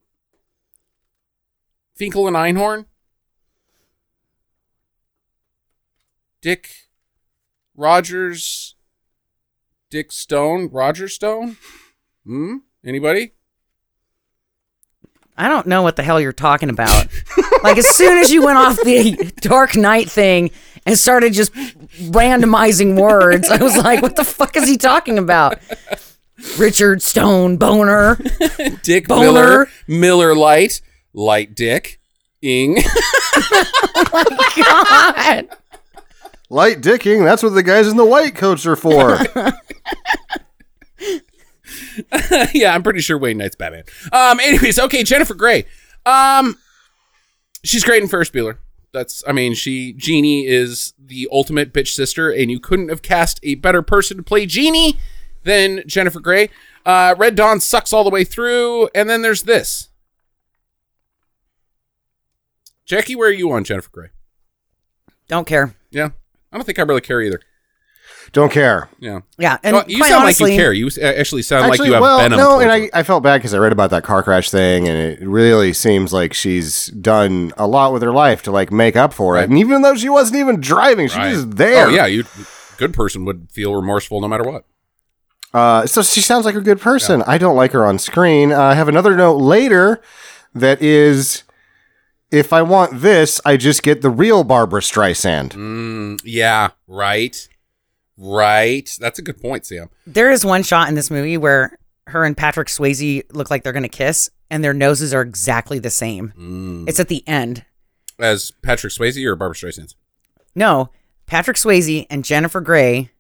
Finkle and Einhorn? Dick Rogers? Dick Stone? Roger Stone? Hmm? Anybody? I don't know what the hell you're talking about. like, as soon as you went off the Dark Knight thing and started just randomizing words, I was like, what the fuck is he talking about? Richard Stone Boner. Dick Boner. Miller, Miller Light, Light Dick, Ing. God. Light dicking, that's what the guys in the white coats are for. yeah, I'm pretty sure Wayne Knight's Batman. Um, anyways, okay, Jennifer Grey. Um, she's great in Ferris Bueller. That's, I mean, she Jeannie is the ultimate bitch sister, and you couldn't have cast a better person to play Jeannie than Jennifer Grey. Uh, Red Dawn sucks all the way through, and then there's this. Jackie, where are you on Jennifer Grey? Don't care. Yeah, I don't think I really care either. Don't care. Yeah, Yeah. And Well, you quite sound honestly, like you care. You actually sound like you have well, venom. no, and. I, I felt bad because I read about that car crash thing, and it really seems like she's done a lot with her life to like make up for it. And even though she wasn't even driving, she Right. was just there. Oh yeah, you good person would feel remorseful no matter what. Uh, so she sounds like a good person. I don't like her on screen. Uh, I have another note later that is, if I want this, I just get the real Barbra Streisand. Mm, yeah, right. Right. That's a good point, Sam. There is one shot in this movie where her and Patrick Swayze look like they're going to kiss, and their noses are exactly the same. Mm. It's at the end. As Patrick Swayze or Barbra Streisand? No, Patrick Swayze and Jennifer Grey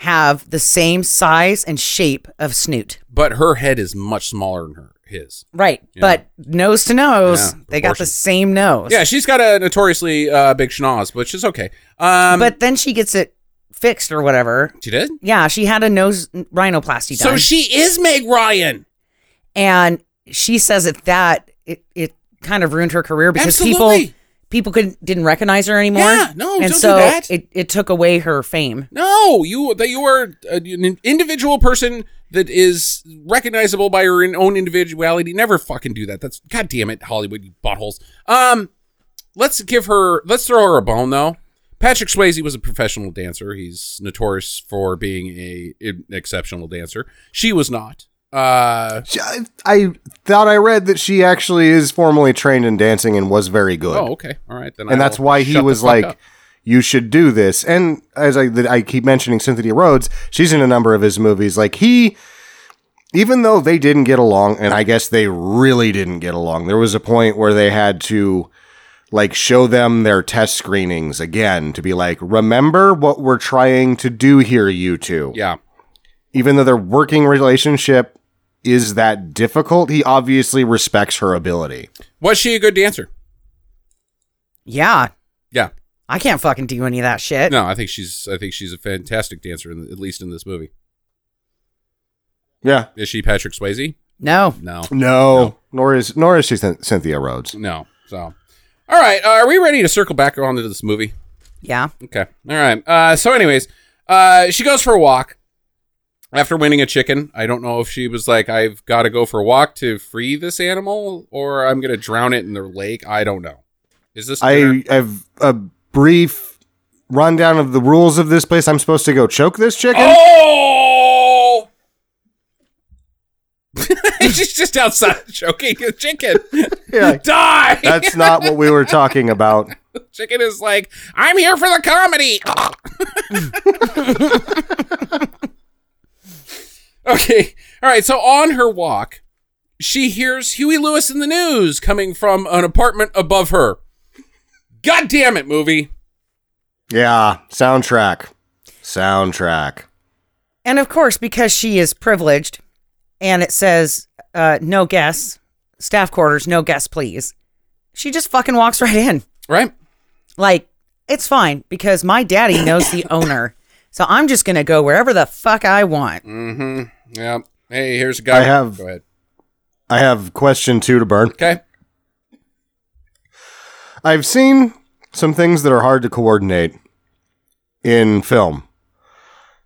have the same size and shape of snoot. But her head is much smaller than her his. Right, Yeah. but nose to nose, Yeah, they got the same nose. Yeah, she's got a notoriously uh, big schnoz, which is okay. Um, but then she gets it fixed or whatever. she did. Yeah, she had a nose rhinoplasty done. So she is Meg Ryan. and she says that that it, it kind of ruined her career because Absolutely. people people couldn't didn't recognize her anymore. Yeah, no, and don't do so that. it it took away her fame. No, you that you are an individual person that is recognizable by your own individuality. Never fucking do that. That's god damn it, Hollywood, you buttholes. Um, let's give her. Let's throw her a bone though. Patrick Swayze was a professional dancer. He's notorious for being a an exceptional dancer. She was not. Uh, I, I thought I read that she actually is formally trained in dancing and was very good. oh, okay, all right. Then and that's I'll why he was like, up. "You should do this." And as I I keep mentioning Cynthia Rhodes, she's in a number of his movies. Like he, even though they didn't get along, and I guess they really didn't get along. There was a point where they had to like show them their test screenings again to be like, "Remember what we're trying to do here, you two. Yeah, Even though their working relationship is that difficult, he obviously respects her ability. was she a good dancer? Yeah, Yeah. I can't fucking do any of that shit. No, I think she's. I think she's a fantastic dancer, in, at least in this movie. Yeah. Is she Patrick Swayze? No. No. No, nor is nor is she Cyn- Cynthia Rhodes. No. So, all right. Uh, are we ready to circle back around to this movie? Yeah. Okay. All right. Uh, so, anyways, uh, she goes for a walk after winning a chicken. I don't know if she was like, I've got to go for a walk to free this animal, or I'm going to drown it in the lake. I don't know. Is this? dinner? I have a brief rundown of the rules of this place. I'm supposed to go choke this chicken. Oh! She's just outside choking a chicken. Yeah. Die! That's not what we were talking about. chicken is like, I'm here for the comedy. Okay. All right. So on her walk, she hears Huey Lewis and the News coming from an apartment above her. God damn it, movie. Yeah, soundtrack. Soundtrack. And of course, because she is privileged and it says uh, no guests, staff quarters, no guests, please. She just fucking walks right in. Right? Like, it's fine because my daddy knows the owner. So I'm just going to go wherever the fuck I want. Mm-hmm. Yeah. Hey, here's a guy. I have- Go ahead. I have question two to burn. Okay. I've seen some things that are hard to coordinate in film.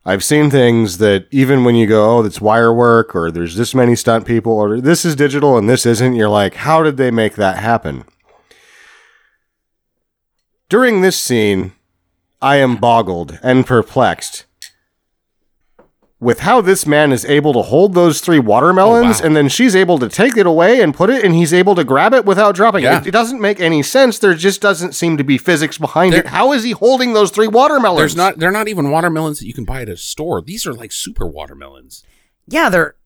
I've seen things that even when you go, oh, that's wire work, or there's this many stunt people, or this is digital and this isn't, you're like, how did they make that happen? During this scene, I am boggled and perplexed with how this man is able to hold those three watermelons Oh, wow. and then she's able to take it away and put it and he's able to grab it without dropping Yeah. it. It doesn't make any sense. There just doesn't seem to be physics behind There- it. How is he holding those three watermelons? There's not. They're not even watermelons that you can buy at a store. These are like super watermelons. Yeah, they're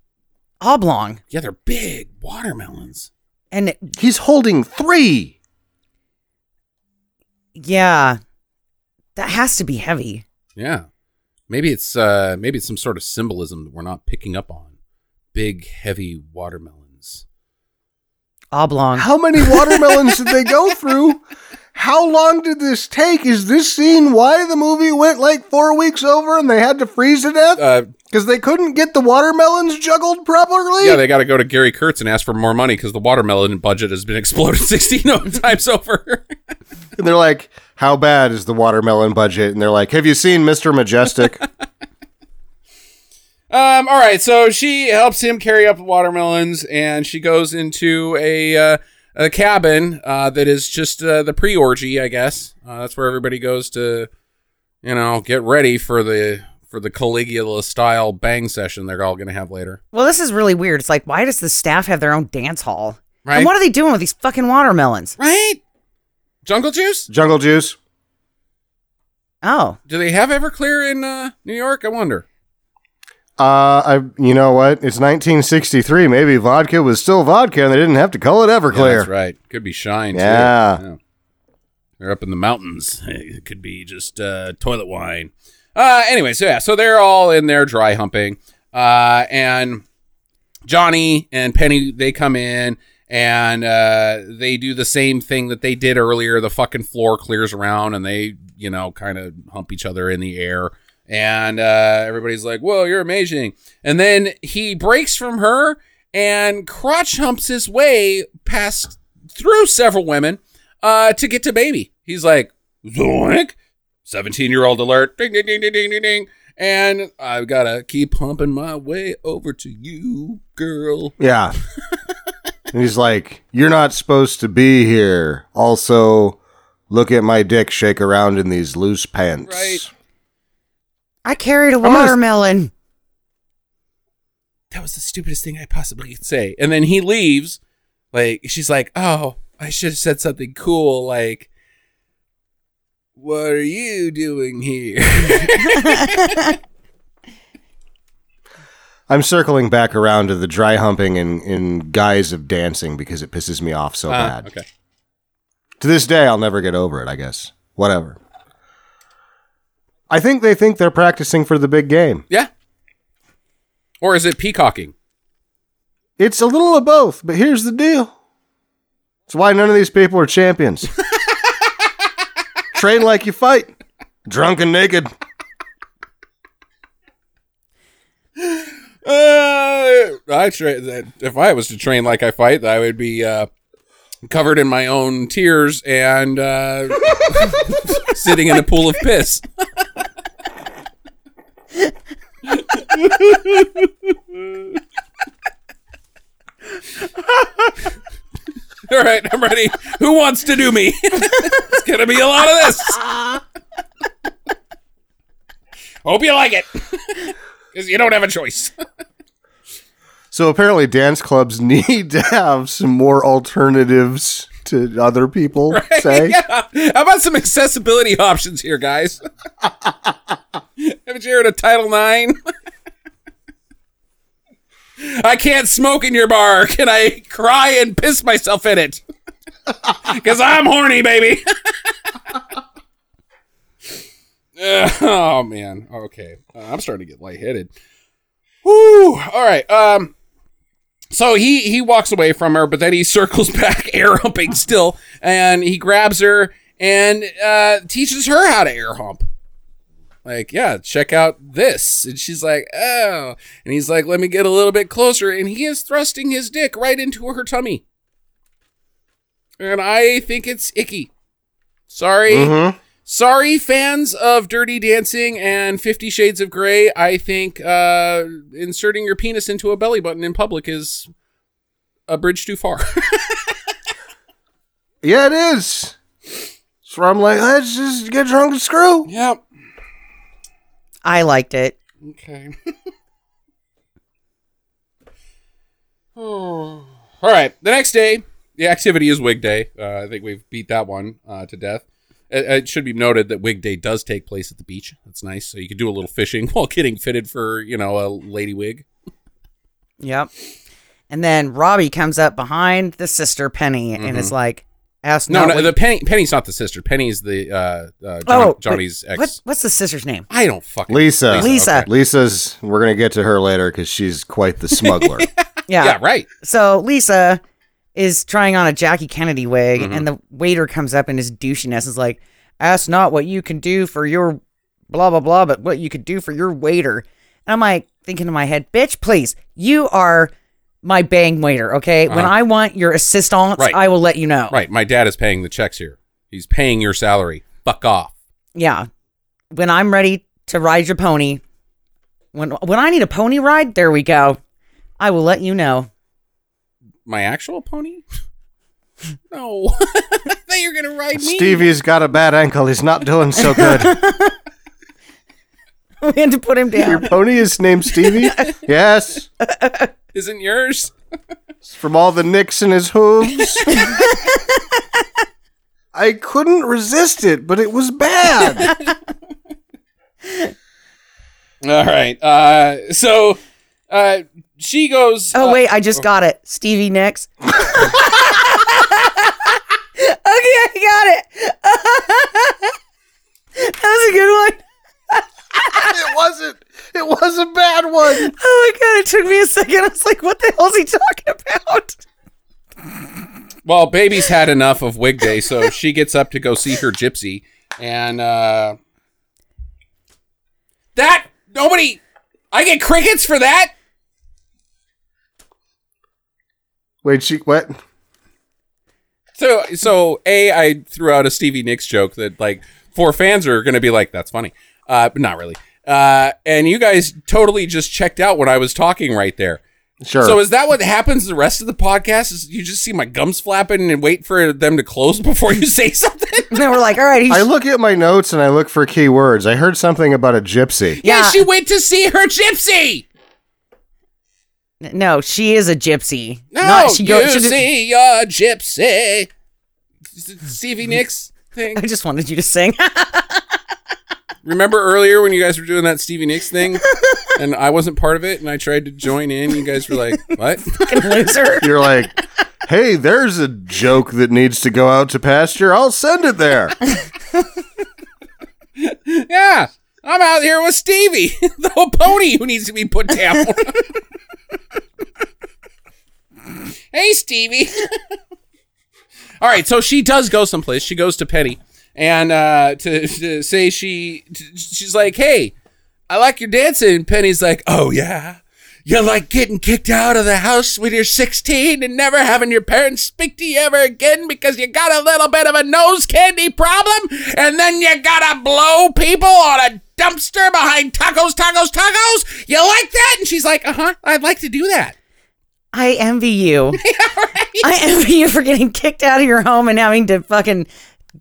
oblong. Yeah, they're big watermelons. And He's holding three. yeah, that has to be heavy. Yeah. Maybe it's uh maybe it's some sort of symbolism that we're not picking up on. Big heavy watermelons. Oblong. How many watermelons did they go through? How long did this take? Is this scene why the movie went like four weeks over and they had to freeze to death? Uh Because they couldn't get the watermelons juggled properly? yeah, they got to go to Gary Kurtz and ask for more money cuz the watermelon budget has been exploded 16 times over. and they're like, How bad is the watermelon budget? And they're like, Have you seen Mr. Majestic? Um, all right, so she helps him carry up the watermelons, and she goes into a uh, a cabin uh, that is just uh, the pre-orgy, I guess. Uh, that's where everybody goes to, you know, get ready for the for the Caligula style bang session they're all going to have later. Well, this is really weird. It's like, why does the staff have their own dance hall? Right. And what are they doing with these fucking watermelons? Right? Jungle juice? Jungle Juice? Oh, Do they have Everclear in uh, New York? I wonder. Uh, I, you know what? It's 1963. Maybe vodka was still vodka, and they didn't have to call it Yeah, Everclear. that's right. Could be Shine. too. Yeah. They're up in the mountains. It could be just uh, toilet wine. Uh, anyway, so yeah, so they're all in there dry humping. Uh, and Johnny and Penny, they come in and uh, they do the same thing that they did earlier. The fucking floor clears around and they, you know, kind of hump each other in the air. And uh, everybody's like, whoa, you're amazing. And then he breaks from her and crotch humps his way past through several women uh, to get to baby. He's like, zoink, 17 year old alert, ding, ding, ding, ding, ding, ding, ding. And I've got to keep humping my way over to you, girl. Yeah. and he's like, You're not supposed to be here. Also, look at my dick shake around in these loose pants. Right. I carried a gonna- watermelon. That was the stupidest thing I possibly could say. And then he leaves. Like, she's like, oh, I should have said something cool. Like, what are you doing here? I'm circling back around to the dry humping in, in guise of dancing because it pisses me off so Uh, bad. okay. To this day, I'll never get over it, I guess. Whatever. I think they think they're practicing for the big game. Yeah. Or is it peacocking? It's a little of both, but here's the deal. It's why none of these people are champions. Train like you fight. Drunk and naked. Uh, I tra- that if I was to train like I fight, I would be uh, covered in my own tears and uh, sitting in a pool of piss. All right, I'm ready. Who wants to do me? it's gonna be a lot of this. Hope you like it, because you don't have a choice. So apparently, dance clubs need to have some more alternatives to other people say. yeah. How about some accessibility options here, guys? Haven't you heard of Title Nine? I can't smoke in your bar. Can I cry and piss myself in it? Because I'm horny, baby. Uh, oh man. Okay. Uh, I'm starting to get lightheaded. Woo. All right. Um. So he he walks away from her, but then he circles back, air humping still, and he grabs her and uh, teaches her how to air hump. Like, yeah, check out this, and she's like, oh, and he's like, let me get a little bit closer, and he is thrusting his dick right into her tummy, and I think it's icky. Sorry, Mhm. Sorry, fans of Dirty Dancing and Fifty Shades of Grey. I think uh, inserting your penis into a belly button in public is a bridge too far. Yeah, it is. So I'm like, let's just get drunk and screw. yep. I liked it. Okay. All right. The next day, the activity is Wig Day. Uh, I think we've beat that one uh, to death. It, it should be noted that Wig Day does take place at the beach. That's nice. So you can do a little fishing while getting fitted for, you know, a lady wig. Yep. And then Robbie comes up behind the sister Penny and is like, "Ask No, not no, what- the Penny Penny's not the sister. Penny's the uh, uh, John, oh Johnny's ex. What, what's the sister's name? I don't fucking Lisa. Lisa. okay. Lisa's, we're going to get to her later because she's quite the smuggler. Yeah. Yeah, right. So Lisa is trying on a Jackie Kennedy wig, Mm-hmm. and the waiter comes up in his douchiness is like, "Ask not what you can do for your blah blah blah, but what you could do for your waiter." And I'm like thinking in my head, "Bitch, please, you are my bang waiter, okay? When Uh-huh. I want your assistance, Right. I will let you know." Right. My dad is paying the checks here. He's paying your salary. Fuck off. Yeah. When I'm ready to ride your pony, when when I need a pony ride, there we go. I will let you know. My actual pony? no. I thought you were gonna ride me. Stevie's got a bad ankle. He's not doing so good. we had to put him down. Your pony is named Stevie? yes. Isn't yours? From all the nicks in his hooves. I couldn't resist it, but it was bad. All right. Uh, so uh, she goes. Oh uh, wait, I just got it. Stevie Nicks. okay, I got it. that was a good one. it wasn't. It was a bad one. Oh my god, it took me a second. I was like, what the hell is he talking about? Well, baby's had enough of wig day, so she gets up to go see her gypsy, and uh, that nobody. I get crickets for that. Wait, she what? So, so a I threw out a Stevie Nicks joke that like four fans are going to be like, "That's funny," uh, but not really. Uh, and you guys totally just checked out when I was talking right there. Sure. So is that what happens the rest of the podcast? Is you just see my gums flapping and wait for them to close before you say something? And then we're like, all right, he's I look at my notes and I look for key words. I heard something about a gypsy. yeah, Yeah. she went to see her gypsy. No, she is a gypsy. No, Not- she you go- she- see your gypsy. Stevie Nicks thing. I just wanted you to sing. Remember earlier when you guys were doing that Stevie Nicks thing, and I wasn't part of it, and I tried to join in. You guys were like, "What?" Loser. You're like, hey, there's a joke that needs to go out to pasture. I'll send it there. Yeah, I'm out here with Stevie, the whole pony who needs to be put down. hey, Stevie. All right, so she does go someplace. She goes to Penny, and uh, to, to say she, t- she's like, "Hey, I like your dancing." Penny's like, "Oh yeah." You're like getting kicked out of the house when you're 16 and never having your parents speak to you ever again because you got a little bit of a nose candy problem? And then you gotta blow people on a dumpster behind tacos, tacos, tacos? You like that? And she's like, uh huh, I'd like to do that. I envy you. I envy you for getting kicked out of your home and having to fucking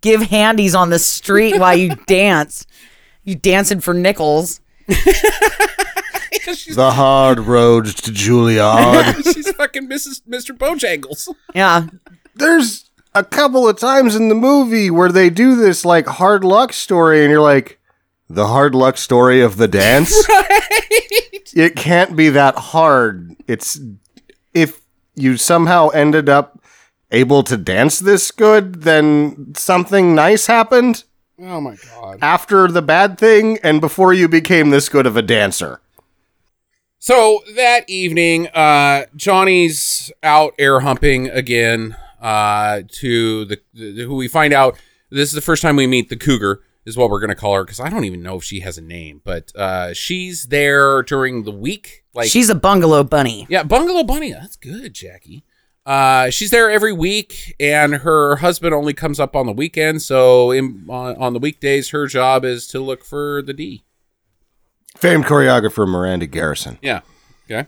give handies on the street while you dance. You dancing for nickels. the hard road to Juilliard. she's fucking Mrs. Mr. Bojangles. Yeah. There's a couple of times in the movie where they do this like hard luck story, and you're like, the hard luck story of the dance? It can't be that hard. It's if you somehow ended up able to dance this good, then something nice happened Oh my god. after the bad thing and before you became this good of a dancer. So that evening, uh, Johnny's out air humping again. Uh, to the, the who we find out this is the first time we meet the cougar is what we're gonna call her because I don't even know if she has a name, but uh, she's there during the week. Like She's a bungalow bunny. yeah, Bungalow Bunny. That's good, Jackie. Uh, she's there every week, and her husband only comes up on the weekend. So in, on, on the weekdays, her job is to look for the D. Famed choreographer Miranda Garrison. Yeah. Okay.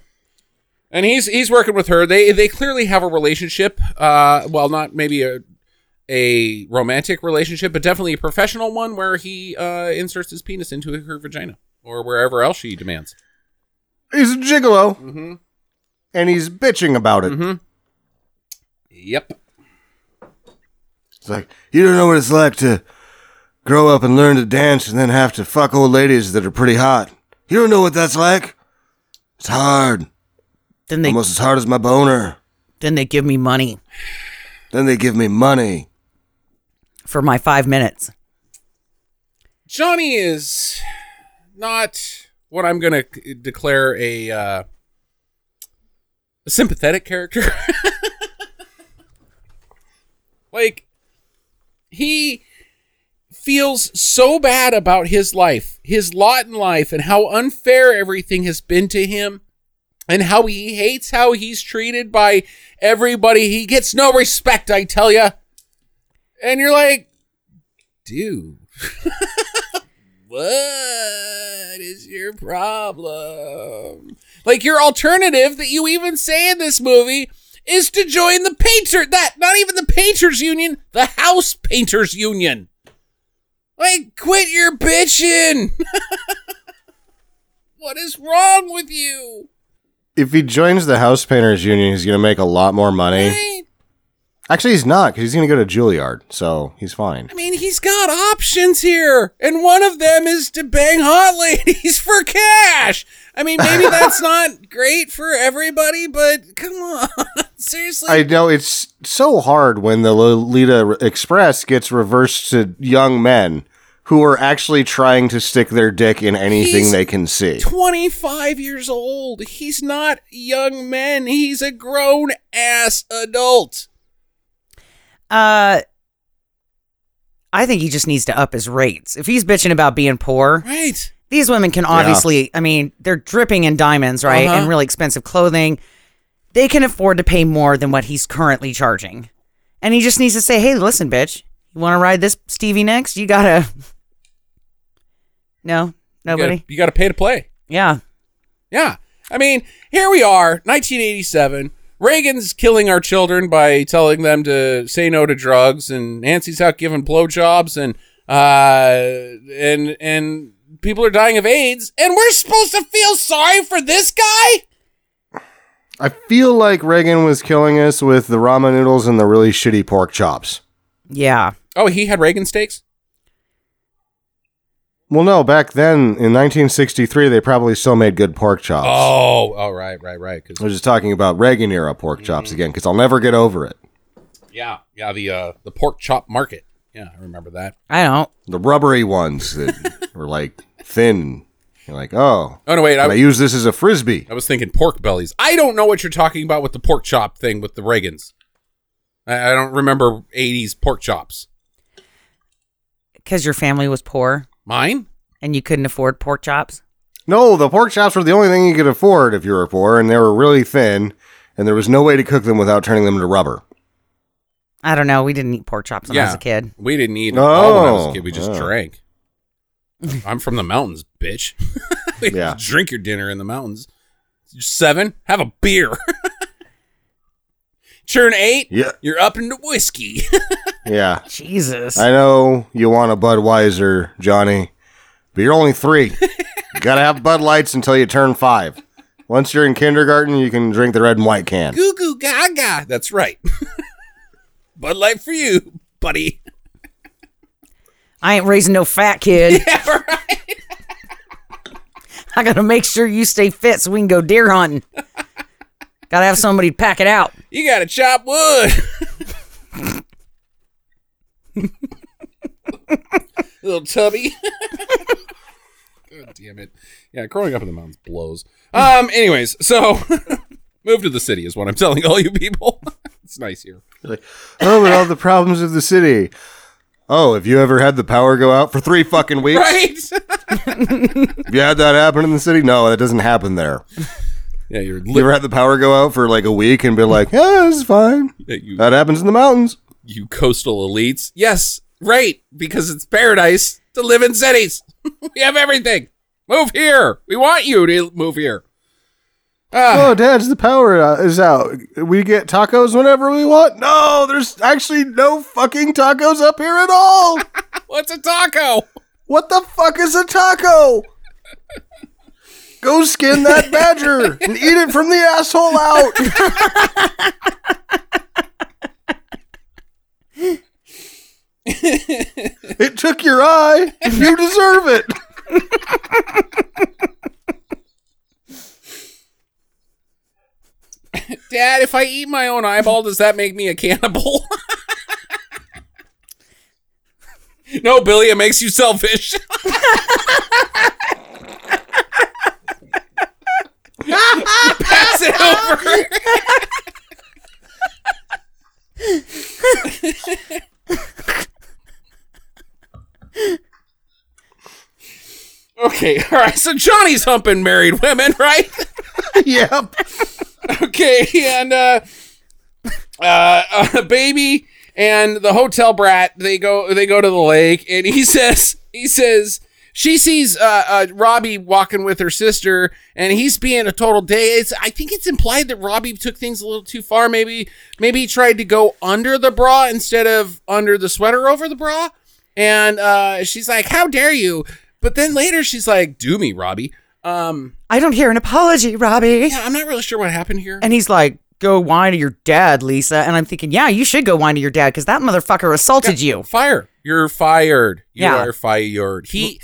And he's he's working with her. They they clearly have a relationship. Uh, well, not maybe a a romantic relationship, but definitely a professional one where he uh inserts his penis into her vagina or wherever else she demands. He's a gigolo, Mm-hmm. and he's bitching about it. Mhm. Yep. It's like, you don't know what it's like to grow up and learn to dance and then have to fuck old ladies that are pretty hot. You don't know what that's like. It's hard. Then they Almost as hard as my boner. then they give me money Then they give me money. For my five minutes. Johnny is not what I'm going to declare a uh, a sympathetic character. like he feels so bad about his life, his lot in life and how unfair everything has been to him and how he hates how he's treated by everybody. He gets no respect, I tell you. And you're like, dude, what is your problem? Like your alternative that you even say in this movie is to join the painter that not even the painters union, the house painters union. Like quit your bitching. what is wrong with you? If he joins the House Painters Union, he's going to make a lot more money. Actually, he's not because he's going to go to Juilliard, so he's fine. I mean, he's got options here, and one of them is to bang hot ladies for cash. I mean, maybe that's not great for everybody, but come on, seriously. I know it's so hard when the Lolita Express gets reversed to young men who are actually trying to stick their dick in anything He's they can see. 25 years old. He's not young men. He's a grown ass adult. Uh, I think he just needs to up his rates. If he's bitching about being poor, Right. these women can obviously, I mean, they're dripping in diamonds, right? Uh-huh. And really expensive clothing. They can afford to pay more than what he's currently charging. And he just needs to say, hey, listen, bitch, you want to ride this Stevie next? You gotta. No, nobody. you gotta pay to play. Yeah. Yeah. I mean, here we are, 1987. Reagan's killing our children by telling them to say no to drugs, and Nancy's out giving blowjobs, and uh, and and people are dying of AIDS, and we're supposed to feel sorry for this guy. I feel like Reagan was killing us with the ramen noodles and the really shitty pork chops. Yeah. Oh, he had Reagan steaks. Well, no, back then in 1963, they probably still made good pork chops. Oh, oh, right, right, right. I was just talking about Reagan era pork chops again because I'll never get over it. yeah, yeah, the uh, the pork chop market. Yeah, I remember that. I don't. The rubbery ones that were like thin. You're like, oh, Oh no, wait, I I, use this as a frisbee. I was thinking pork bellies. I don't know what you're talking about with the pork chop thing with the Reagans. I, I don't remember 80s pork chops. Because your family was poor Mine? and you couldn't afford pork chops. No, the pork chops were the only thing you could afford if you were poor, and they were really thin, and there was no way to cook them without turning them into rubber. I don't know. We didn't eat pork chops when I was a kid. We didn't eat all when I was a Oh, kid. We just oh. drank. I'm from the mountains, bitch. Yeah. Drink your dinner in the mountains. Seven, have a beer. Turn eight, Yeah, you're up into whiskey. yeah. Jesus. I know you want a Budweiser, Johnny, but you're only three. you gotta have Bud Lights until you turn five. Once you're in kindergarten, you can drink the red and white can. Goo goo gaga. That's right. Bud Light for you, buddy. I ain't raising no fat kid. Yeah, right. I gotta make sure you stay fit so we can go deer hunting. Gotta have somebody pack it out. You gotta chop wood. Little tubby. God damn it. Yeah, growing up in the mountains blows. Um, anyways, so move to the city is what I'm telling all you people. it's nice here. Oh, but all the problems of the city. Oh, have you ever had the power go out for three fucking weeks? Right? Have you had that happen in the city? No, that doesn't happen there. Yeah, you're You ever had the power go out for like a week and be like, yeah, is fine. yeah, you, That happens in the mountains. you coastal elites. Yes, right, because it's paradise to live in cities. we have everything. Move here. We want you to move here. Ah. Oh, Dad, the power uh, is out. We get tacos whenever we want. No, there's actually no fucking tacos up here at all. What's a taco? What the fuck is a taco? Go skin that badger and eat it from the asshole out. it took your eye. You deserve it. Dad, if I eat my own eyeball, does that make me a cannibal? no, Billy, it makes you selfish. Pass it over. okay, all right. So Johnny's humping married women, right? yep. okay, and uh, uh, uh, baby and the hotel brat they go they go to the lake, and he says he says she sees uh, uh, Robbie walking with her sister, and he's being a total day. It's I think it's implied that Robbie took things a little too far. Maybe maybe he tried to go under the bra instead of under the sweater over the bra, and uh, she's like, "How dare you!" But then later she's like, "Do me, Robbie." Um, I don't hear an apology, Robbie. yeah, I'm not really sure what happened here. And he's like, go whine to your dad, Lisa. And I'm thinking, yeah, you should go whine to your dad because that motherfucker assaulted you. Fire. You're fired. You Yeah. are fired. He,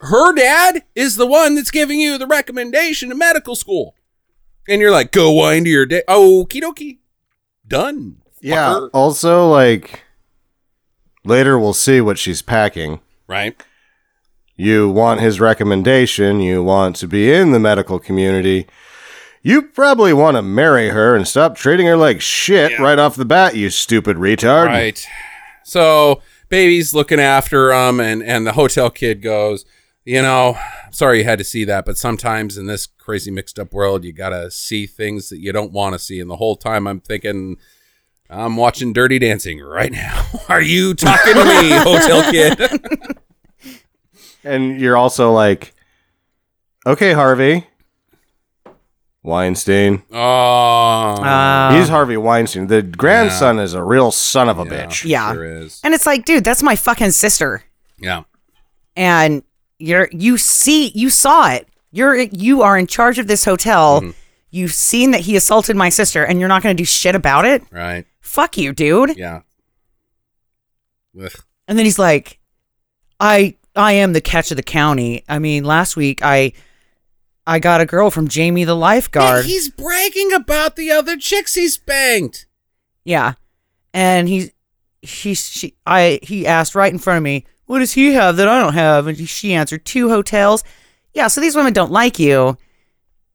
her dad is the one that's giving you the recommendation to medical school. And you're like, go to your dad. Okie dokie. Done. Yeah. fucker. Also, like later we'll see what she's packing. Right. You want his recommendation. You want to be in the medical community. You probably want to marry her and stop treating her like shit right off the bat, you stupid retard. Right. So baby's looking after him, and and the hotel kid goes, you know, sorry you had to see that, but sometimes in this crazy mixed up world, you gotta see things that you don't want to see. And the whole time I'm thinking. I'm watching Dirty Dancing right now. Are you talking to me, hotel kid? And you're also like, okay, Harvey Weinstein. Oh, Uh, He's Harvey Weinstein. The grandson is a real son of a bitch. Yeah. Sure is. and it's like, dude, that's my fucking sister. Yeah. and you're you see you saw it you're you are in charge of this hotel Mm-hmm. you've seen that he assaulted my sister and you're not going to do shit about it Right. fuck you dude Yeah. Ugh. and then he's like i i am the catch of the county i mean last week i i got a girl from jamie the lifeguard Hey, he's bragging about the other chicks he's banged. yeah and he he she i he asked right in front of me what does he have that i don't have and she answered two hotels yeah so these women don't like you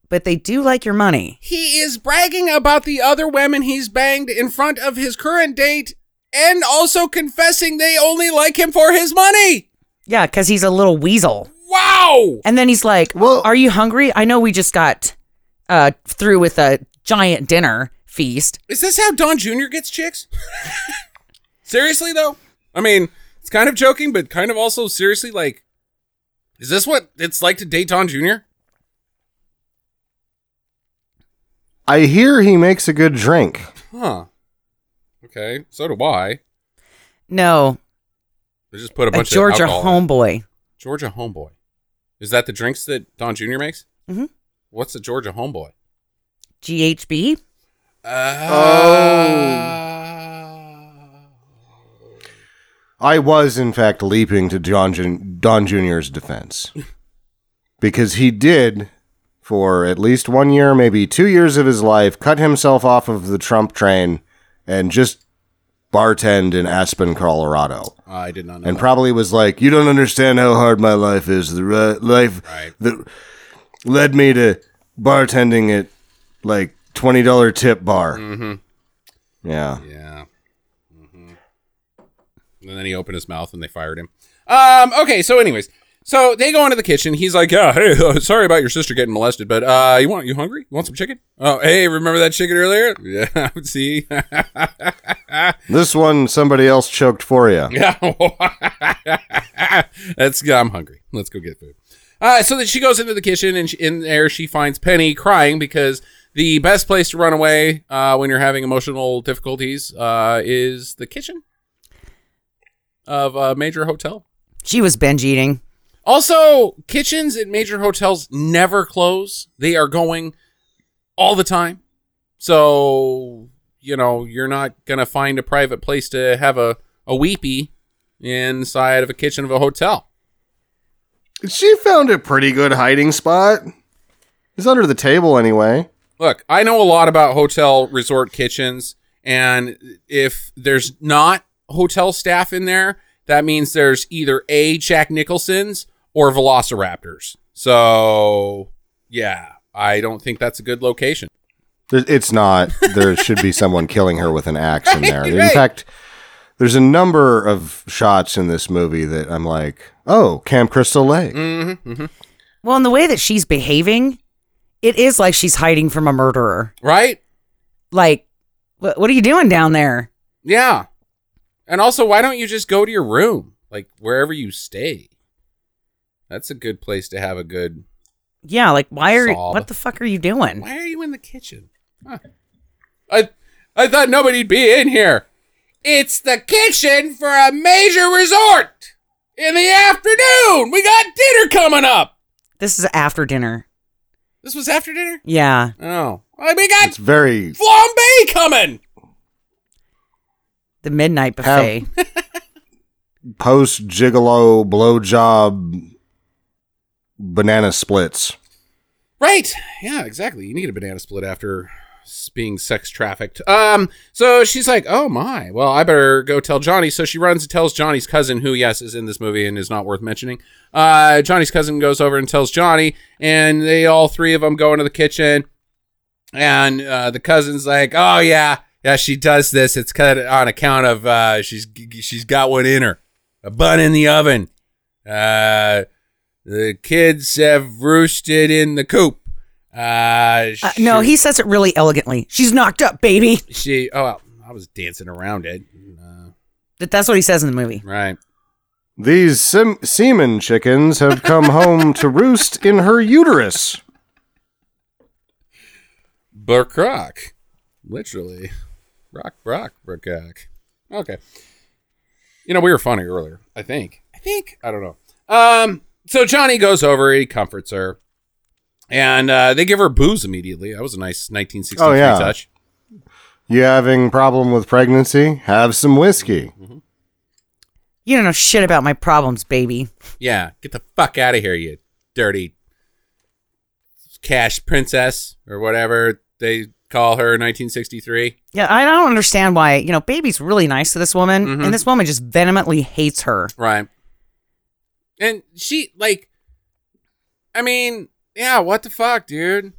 but they do like your money He is bragging about the other women he's banged in front of his current date and also confessing they only like him for his money. Yeah, because he's a little weasel. Wow. And then he's like, Well- Are you hungry? I know we just got uh, through with a giant dinner feast. Is this how Don Jr. gets chicks? seriously, though? I mean, it's kind of joking, but kind of also seriously, like, is this what it's like to date Don Jr.? I hear he makes a good drink. Huh. Okay, so do I. No, They just put a a bunch Georgia of alcohol in. homeboy. Georgia Homeboy. Is that the drinks that Don Jr. makes? Mhm. What's a Georgia Homeboy? GHB? I was, in fact, leaping to John Jun- Don Jr.'s defense. because he did, for at least one year, maybe two years of his life, cut himself off of the Trump train and just bartend in Aspen, Colorado. I did not know. And that. probably was like, You don't understand how hard my life is. The ri- life Right. that led me to bartending at like $20 tip bar. Mm-hmm. Yeah. Yeah. And then he opened his mouth and they fired him. Um. Okay. So, anyways, so they go into the kitchen. He's like, "Yeah, hey, uh, sorry about your sister getting molested, but uh, you want you hungry? You want some chicken? Oh, hey, remember that chicken earlier? Yeah. I see. This one, somebody else choked for you. Yeah. That's I'm hungry. Let's go get food. Uh, so that she goes into the kitchen and she, in there she finds Penny crying because the best place to run away uh, when you're having emotional difficulties uh, is the kitchen of a major hotel. She was binge eating. Also, kitchens at major hotels never close. They are going all the time. So, you know, you're not going to find a private place to have a, a weepy inside of a kitchen of a hotel. She found a pretty good hiding spot. It's under the table anyway. Look, I know a lot about hotel resort kitchens, and if there's not hotel staff in there, that means there's either A, Jack Nicholson's or Velociraptors. So, yeah, I don't think that's a good location. It's not. There should be someone killing her with an axe in there. In Right. fact, there's a number of shots in this movie that I'm like, oh, Camp Crystal Lake. Mm-hmm, mm-hmm. Well, in the way that she's behaving, it is like she's hiding from a murderer. Right? Like, what, what are you doing down there? Yeah. And also, why don't you just go to your room? Like wherever you stay. That's a good place to have a good. Yeah, like, why are Sob. what the fuck are you doing? Why are you in the kitchen? Huh. I I thought nobody'd be in here. It's the kitchen for a major resort in the afternoon. We got dinner coming up. This is after dinner. This was after dinner. Yeah. Oh, I we got It's very flambe coming. The midnight buffet. post gigolo blowjob banana splits. Right. Yeah, exactly. You need a banana split after being sex trafficked. Um, so she's like, "Oh my. Well, I better go tell Johnny." So she runs and tells Johnny's cousin, who yes is in this movie and is not worth mentioning. Uh, Johnny's cousin goes over and tells Johnny, and they all three of them go into the kitchen, and uh, the cousin's like, "Oh yeah, yeah, she does this. It's cut on account of uh, she's she's got one in her, a bun in the oven. Uh, the kids have roosted in the coop. Uh, Uh, no, he says it really elegantly. She's knocked up, baby. she. Oh, well, I was dancing around it. Uh, That- That's what he says in the movie. right. These sim- semen chickens have come home to roost in her uterus. Burkrock. Literally. Rock, rock, Burkrock. Okay. You know, we were funny earlier, I think. I think. I don't know. Um, so Johnny goes over, he comforts her. And uh, they give her booze immediately. That was a nice 1963 Oh, yeah. touch. You having problem with pregnancy? Have some whiskey. You don't know shit about my problems, baby. Yeah, get the fuck out of here, you dirty cash princess or whatever they call her 1963. Yeah, I don't understand why. You know, baby's really nice to this woman, Mhm. and this woman just vehemently hates her. Right. And she like I mean, yeah, what the fuck, dude?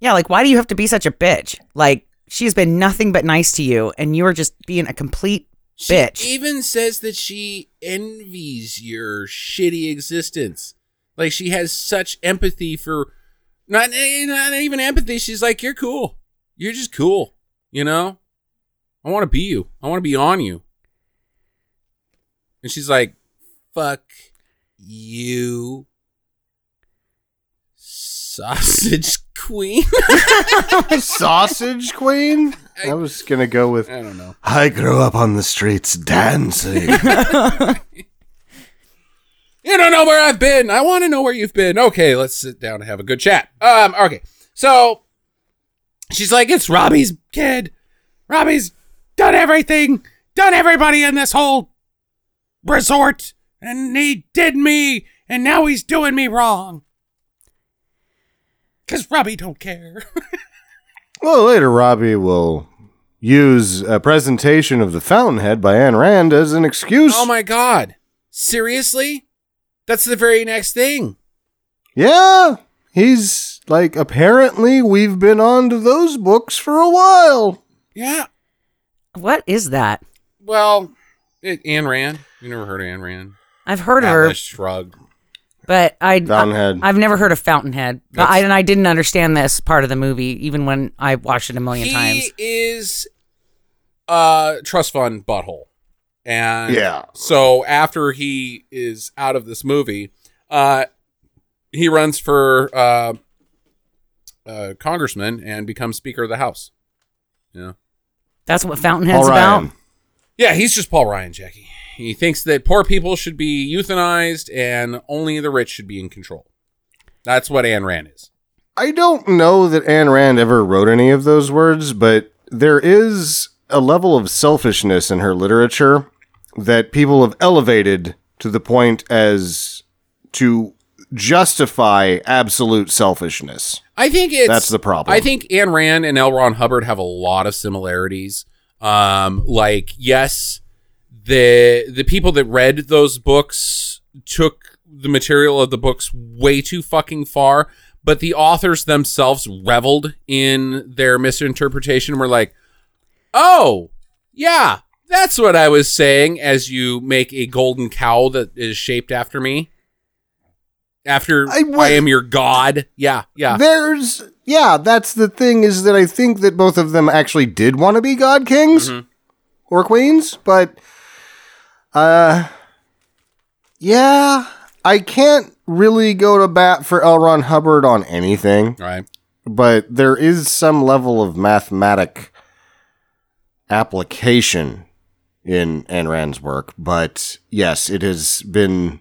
Yeah, like why do you have to be such a bitch? Like she's been nothing but nice to you, and you are just being a complete bitch. She bitch. even says that she envies your shitty existence. Like she has such empathy for not not even empathy. She's like, "You're cool. You're just cool." You know? I want to be you. I want to be on you. And she's like, "Fuck you." Sausage queen. Sausage queen? I was going to go with I don't know. I grew up on the streets dancing. You don't know where I've been. I want to know where you've been. Okay, let's sit down and have a good chat. Um, okay. So she's like, it's Robbie's kid. Robbie's done everything, done everybody in this whole resort, and he did me, and now he's doing me wrong. Cause Robbie don't care. well, later Robbie will use a presentation of the Fountainhead by Anne Rand as an excuse. oh my god. Seriously? That's the very next thing. Yeah, he's like apparently we've been on to those books for a while. Yeah. what is that? Well, it, Anne Rand. You never heard of Anne Rand? I've heard of her, Atlas Shrugged. but I, Fountainhead. I have never heard of Fountainhead. But That's- I, and I didn't understand this part of the movie, even when I watched it a million he times. is a trust fund butthole and Yeah. so after he is out of this movie uh he runs for uh uh congressman and becomes speaker of the house. Yeah. That's what Fountainhead's about. Yeah he's just paul ryan jackie. He thinks that poor people should be euthanized and only the rich should be in control. That's what Ayn Rand is. I don't know that Ayn Rand ever wrote any of those words, but there is a level of selfishness in her literature that people have elevated to the point as to justify absolute selfishness. I think it's That's the problem. I think Anne Rand and L. Ron Hubbard have a lot of similarities. Um, like yes, the the people that read those books took the material of the books way too fucking far, but the authors themselves reveled in their misinterpretation. Were like, oh yeah, that's what I was saying. As you make a golden cow that is shaped after me. After I I, am your god. Yeah, yeah. There's yeah, that's the thing is that I think that both of them actually did want to be god kings Mhm. or queens, but uh yeah, I can't really go to bat for L. Ron Hubbard on anything, Right. but there is some level of mathematic application in Ayn Rand's work. But yes, it has been,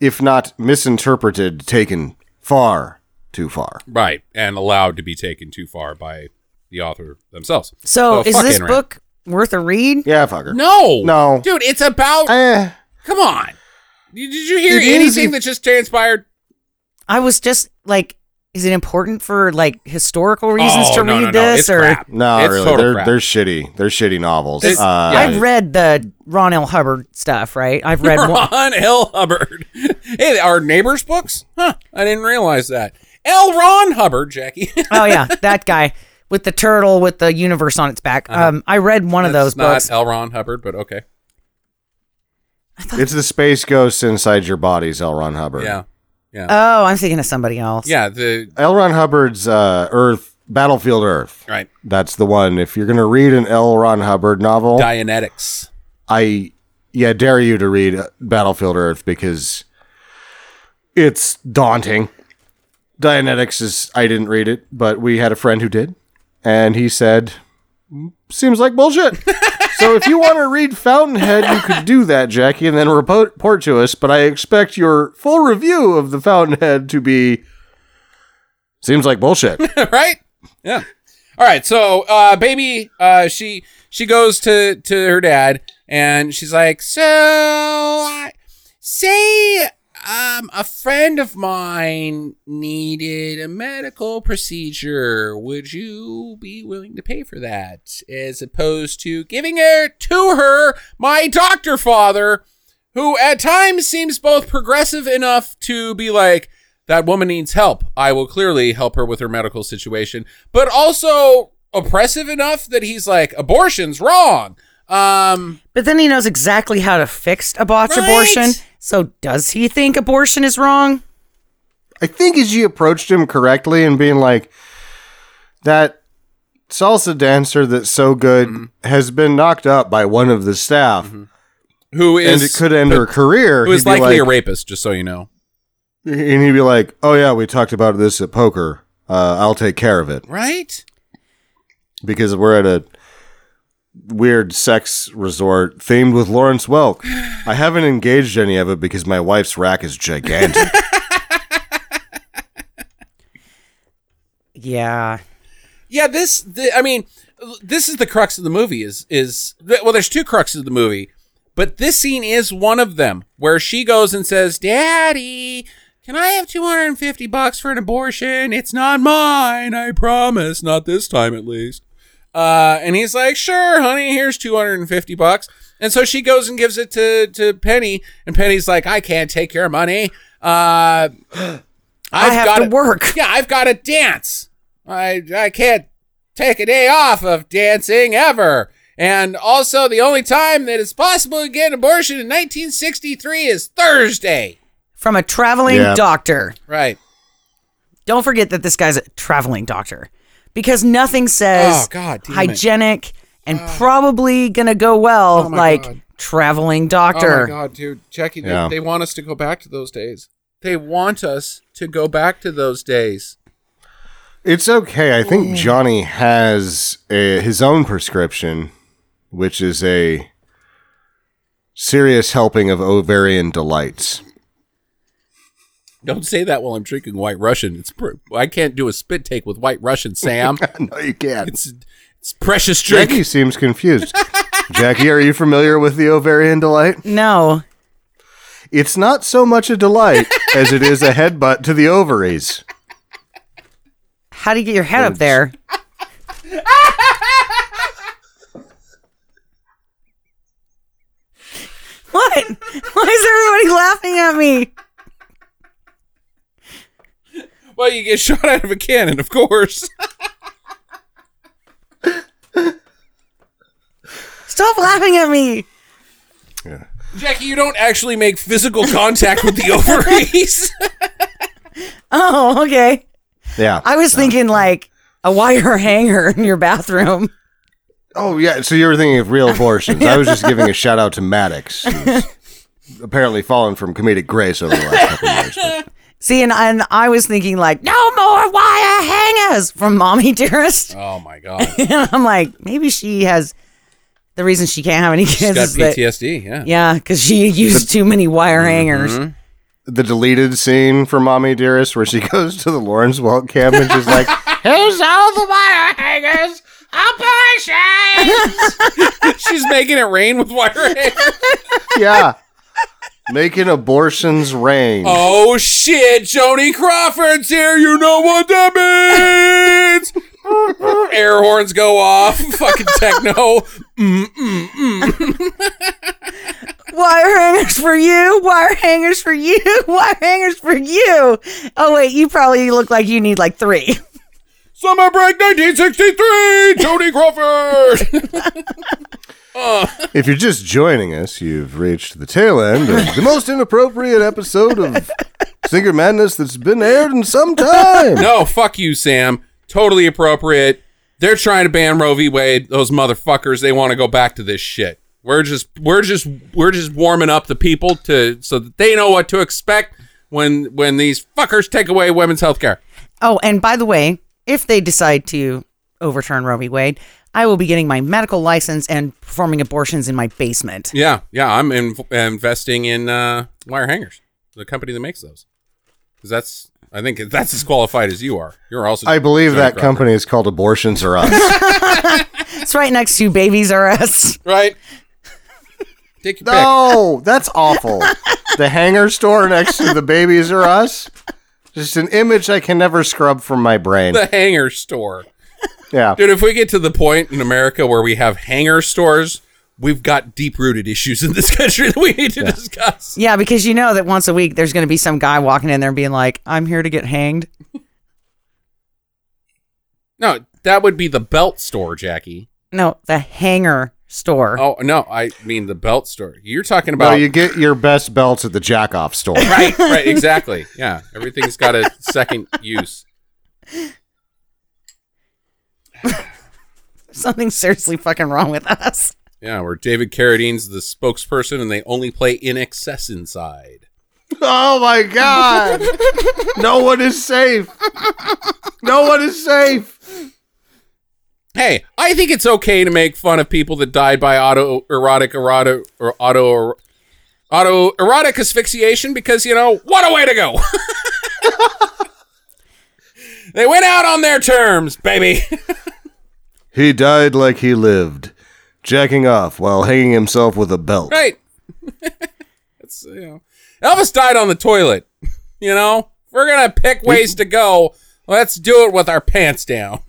if not misinterpreted, taken far, too far. Right, and allowed to be taken too far by the author themselves. So, is this Ayn Rand. book worth a read? Yeah, fucker. No, No. dude, it's about. Eh, come on, did did you hear It is anything if- that just transpired? I was just like, is it important for like historical reasons oh, to no, read no, no. this It's or? crap. no, it's really. total They're crap. they're shitty. They're shitty novels. Uh, yeah. I've read the Ron L. Hubbard stuff, right? I've read one. Ron L. Hubbard. hey, our neighbors' books? Huh? I didn't realize that. L. Ron Hubbard, Jackie. oh yeah, that guy with the turtle with the universe on its back. Um, I read one of That's those not books. L. Ron Hubbard, but okay. It's the space ghost inside your bodies, L. Ron Hubbard. Yeah, yeah, Oh, I'm thinking of somebody else. yeah. The L. Ron Hubbard's uh, Earth, Battlefield Earth. right That's the one. If you're going to read an L. Ron Hubbard novel, Dianetics. I yeah dare you to read uh, Battlefield Earth because it's daunting. Dianetics is I didn't read it, but we had a friend who did, and he said, "Seems like bullshit." so if you want to read Fountainhead, you could do that, Jackie, and then report, to us. But I expect your full review of the Fountainhead to be seems like bullshit. right? Yeah. All right. So, uh, baby, uh, she she goes to to her dad, and she's like, "So, I- say, um, a friend of mine needed a medical procedure. Would you be willing to pay for that, as opposed to giving it to her, my doctor father?" Who at times seems both progressive enough to be like, that woman needs help. I will clearly help her with her medical situation, but also oppressive enough that he's like, abortion's wrong. Um, But then he knows exactly how to fix a botched Right. abortion. So does he think abortion is wrong? I think as you approached him correctly and being like, that salsa dancer that's so good Mm-hmm. has been knocked up by one of the staff, who is and it could end her career. who is he'd be likely a rapist, just so you know. And he'd be like, "Oh yeah, we talked about this at poker. Uh, I'll take care of it Right? because we're at a weird sex resort themed with Lawrence Welk. I haven't engaged any of it because my wife's rack is gigantic. Yeah. Yeah, this. The, I mean, this is the crux of the movie. Is is well, there's two cruxes of the movie, but this scene is one of them where she goes and says, "Daddy, can I have 250 bucks for an abortion? It's not mine, I promise. Not this time, at least." Uh, and he's like, "Sure, honey. Here's 250 bucks." And so she goes and gives it to to Penny, and Penny's like, "I can't take your money. Uh, I've have got to work." Yeah, I've got to dance. I I can't take a day off of dancing ever." And also, the only time that it's possible to get an abortion in 1963 is Thursday. From a traveling Yeah. doctor. Right. Don't forget that this guy's a traveling doctor. Because nothing says Oh, God damn it. hygienic and ah. probably gonna go well Oh, like God. traveling Oh doctor. my God, dude, Jackie, they, Yeah. they want us to go back to those days. They want us to go back to those days. It's okay. I think Johnny has a, his own prescription, which is a serious helping of ovarian delights. Don't say that while I'm drinking White Russian. It's pr- I can't do a spit take with White Russian, Sam. no, you can't. it's it's precious drink. Jackie seems confused. Jackie, are you familiar with the ovarian delight? No. It's not so much a delight as it is a headbutt to the ovaries. How do you get your head up there? what? Why is everybody laughing at me? Well, you get shot out of a cannon, of course. Stop laughing at me. Jackie, you don't actually make physical contact with the ovaries. Oh, okay. Yeah. I was thinking like a wire hanger in your bathroom. oh, yeah. So you were thinking of real abortions. I was just giving a shout out to Maddox, who's apparently fallen from comedic grace over the last couple of years. but- See, and, and I was thinking like, no more wire hangers from Mommy Dearest. oh my god, and I'm like, maybe she has the reason she can't have any she's kids got is that PTSD. Yeah. yeah, because she used too many wire mm-hmm. hangers. the deleted scene from Mommy Dearest where she goes to the Lawrence Welk camp and she's like, "Here's all the wire hangers, abortion." She's making it rain with wire hangers. yeah, making abortions rain. Oh shit, Joni Crawford's here. You know what that means. Air horns go off. Fucking techno. Mm, mm, mm. Wire hangers for you. Wire hangers for you. Wire hangers for you. Oh wait, you probably look like you need like three. Summer break 1963. Joni Crawford. If you're just joining us, you've reached the tail end of the most inappropriate episode of Stinker Madness that's been aired in some time. no, fuck you, Sam. Totally appropriate. They're trying to ban Roe v. Wade. Those motherfuckers. They want to go back to this shit. We're just, we're just, we're just warming up the people to so that they know what to expect when when these fuckers take away women's health care. Oh, and by the way, if they decide to overturn Roe v. Wade, I will be getting my medical license and performing abortions in my basement. Yeah, yeah. I'm in, investing in uh, wire hangers, the company that makes those. Because that's, I think that's as qualified as you are. You're also. I believe that Crawford. company is called Abortions Are Us. It's right next to Babies R Us. right? Take your no, that's awful. The hanger store next to the Babies R Us. Just an image I can never scrub from my brain. The hanger store. Yeah. Dude, if we get to the point in America where we have hanger stores, we've got deep rooted issues in this country that we need to discuss. Yeah, because you know that once a week there's going to be some guy walking in there and being like, "I'm here to get hanged." No, that would be the belt store, Jackie. No, the hanger store. Oh, no, I mean the belt store. You're talking about Well, about. you get your best belts at the jack off store. right, right, exactly. Yeah, everything's got a second use. Something's seriously fucking wrong with us. Yeah, where David Carradine's the spokesperson and they only play INXS inside. Oh my god! no one is safe. No one is safe. Hey, I think it's okay to make fun of people that died by auto erotic or auto autoerotic asphyxiation because you know what a way to go. they went out on their terms, baby. He died like he lived, jacking off while hanging himself with a belt. right? It's you know, Elvis died on the toilet. You know, if we're gonna pick ways to go. Let's do it with our pants down.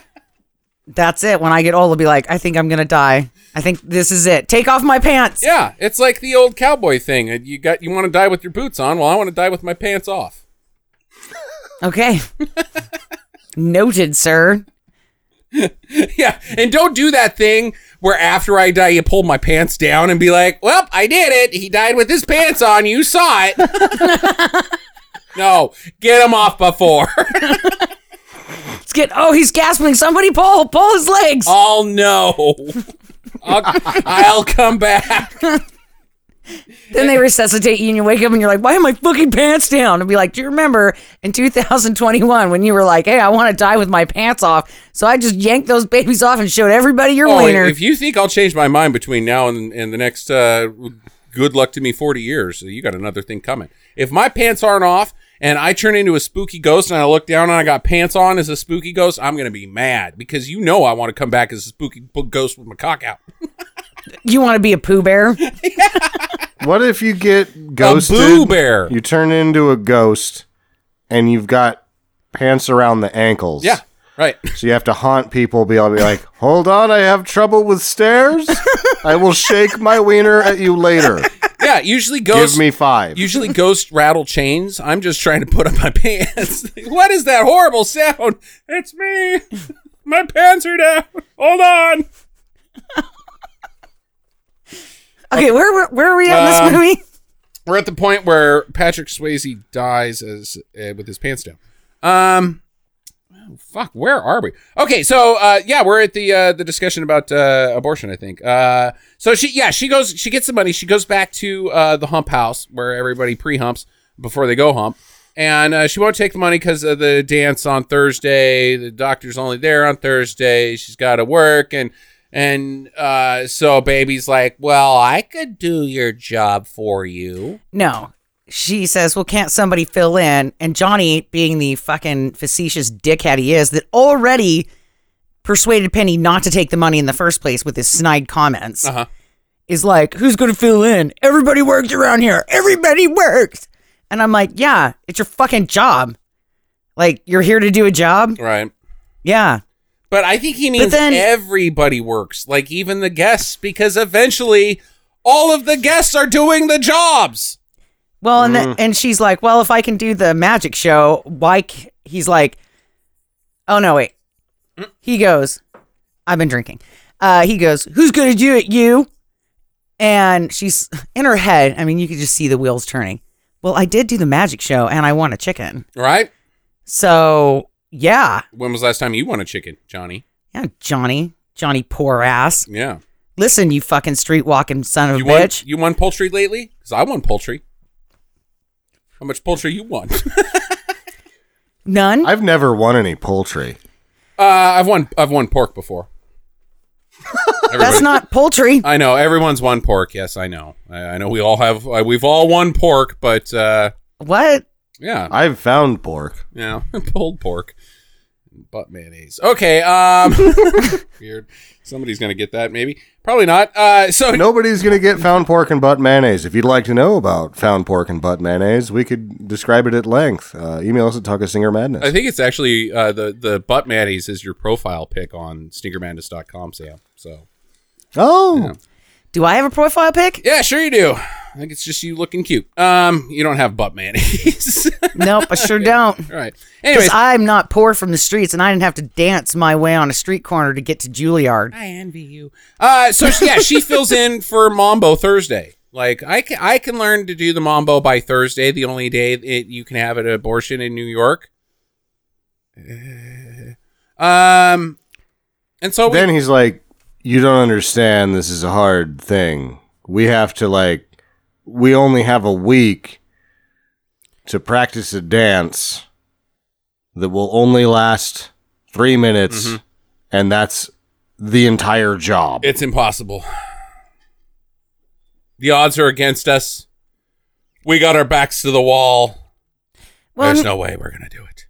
That's it. When I get old, I'll be like, I think I'm gonna die. I think this is it. Take off my pants. yeah, it's like the old cowboy thing. Uh, you got you want to die with your boots on. Well, I want to die with my pants off. Okay. Noted, sir. Yeah, and don't do that thing where after I die, you pull my pants down and be like, "Well, I did it. He died with his pants on. You saw it." no, get him off before. Let's get. Oh, he's gasping. Somebody pull, pull his legs. oh no, I'll, I'll come back. Then they resuscitate you, and you wake up, and you're like, "Why are my fucking pants down?" And be like, "Do you remember in 2021 when you were like, hey, I want to die with my pants off?" So I just yanked those babies off and showed everybody your Oh, wiener. if you think I'll change my mind between now and, and the next uh, good luck to me 40 years, you got another thing coming. If my pants aren't off and I turn into a spooky ghost and I look down and I got pants on as a spooky ghost, I'm going to be mad because you know I want to come back as a spooky ghost with my cock out. you want to be a Pooh Bear? What if you get ghosted? Boo Bear. You turn into a ghost, and you've got pants around the ankles. Yeah, right. So you have to haunt people. Be able to be like, "Hold on, I have trouble with stairs. I will shake my wiener at you later. Yeah, usually ghosts. Give me five. Usually ghosts rattle chains. I'm just trying to put up my pants. what is that horrible sound? It's me. My pants are down. Hold on. Okay, where where, where are we at in Um, this movie? we're at the point where Patrick Swayze dies as uh, with his pants down. Um, oh, fuck, where are we? Okay, so uh, yeah, we're at the uh, the discussion about uh, abortion. I think. Uh, so she yeah she goes she gets the money. She goes back to uh, the hump house where everybody pre humps before they go hump. And uh, she won't take the money because of the dance on Thursday. The doctor's only there on Thursday. She's got to work, and and uh, so baby's like, "Well, I could do your job for you." No, she says, "Well, can't somebody fill in?" And Johnny, being the fucking facetious dickhead he is, that already persuaded Penny not to take the money in the first place with his snide comments, Uh-huh. is like, "Who's going to fill in? Everybody works around here. Everybody works." And I'm like, "Yeah, it's your fucking job. Like, you're here to do a job. Right. Yeah, But I think he means then- everybody works, like even the guests, because eventually all of the guests are doing the jobs. Well, and the, and she's like, "Well, if I can do the magic show, why?" c-" He's like, "Oh no, wait." He goes, "I've been drinking." Uh, he goes, "Who's gonna do it? You?" And she's in her head. I mean, you could just see the wheels turning. Well, I did do the magic show, and I won a chicken. Right? So yeah, When was the last time you won a chicken, Johnny? yeah, Johnny, Johnny, poor ass. Yeah. Listen, you fucking street walking son of a won, bitch. you won poultry lately? Because I won poultry. How much poultry you won? None. I've never won any poultry. uh, I've won. I've won pork before. That's not poultry. I know everyone's won pork. Yes, I know. I, I know we all have. Uh, we've all won pork, but uh, What? Yeah, I've found pork. yeah, pulled pork, butt mayonnaise. Okay, um, weird. Somebody's gonna get that, maybe. Probably not. Uh, so Nobody's gonna get found pork and butt mayonnaise. If you'd like to know about found pork and butt mayonnaise, we could describe it at length. Uh, email us at Talk of Stinker Madness. I think it's actually uh, the the butt mayonnaise is your profile pic on stinkermadness.com, Sam. So oh, Do I have a profile pic? yeah, sure you do. I think it's just you looking cute. Um, you don't have butt mayonnaise. Nope, I sure don't. All right. Because Anyways, I'm not poor from the streets, and I didn't have to dance my way on a street corner to get to Juilliard. I envy you. Uh, so she- yeah, she fills in for Mambo Thursday. Like I can, I can learn to do the Mambo by Thursday, the only day it, you can have an abortion in New York. Uh, Um, and so we, then he's like, "You don't understand. This is a hard thing. We have to like, we only have a week to practice a dance that will only last three minutes, mm-hmm. and that's the entire job." it's impossible. The odds are against us. We got our backs to the wall. Well, There's no way we're gonna do it.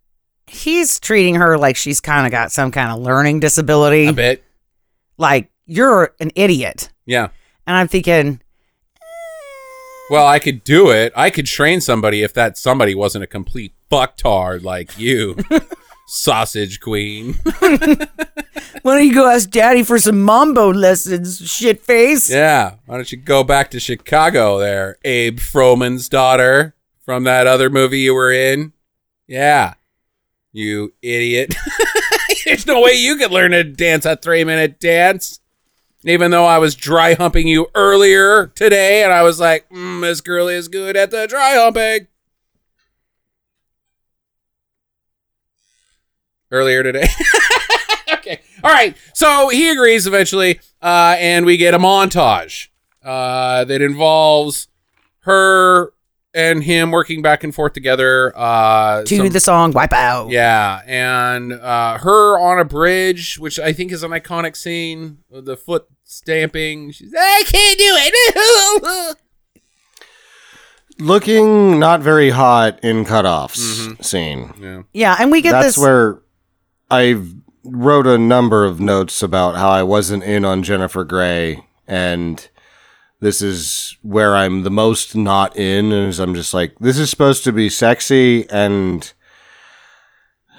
he's treating her like she's kind of got some kind of learning disability. A bit, Like, you're an idiot. yeah. And I'm thinking, Well, I could do it. I could train somebody if that somebody wasn't a complete fucktard like you, sausage queen. why don't you go ask daddy for some mambo lessons, shit face? Yeah. Why don't you go back to Chicago there, Abe Froman's daughter from that other movie you were in? Yeah. You idiot. There's no way you could learn to dance a three minute dance. Even though I was dry humping you earlier today, and I was like, mm, this girl is good at the dry humping. Earlier today. okay. All right. So he agrees eventually, uh, and we get a montage uh, that involves her and him working back and forth together. Uh, To some- the song Wipe Out. yeah, and uh, her on a bridge, which I think is an iconic scene the foot stamping. She's, I can't do it. Looking not very hot in cutoffs scene. yeah. Yeah, and we get That's this. where I wrote a number of notes about how I wasn't in on Jennifer Grey, and this is where I'm the most not in. Is I'm just like, this is supposed to be sexy, and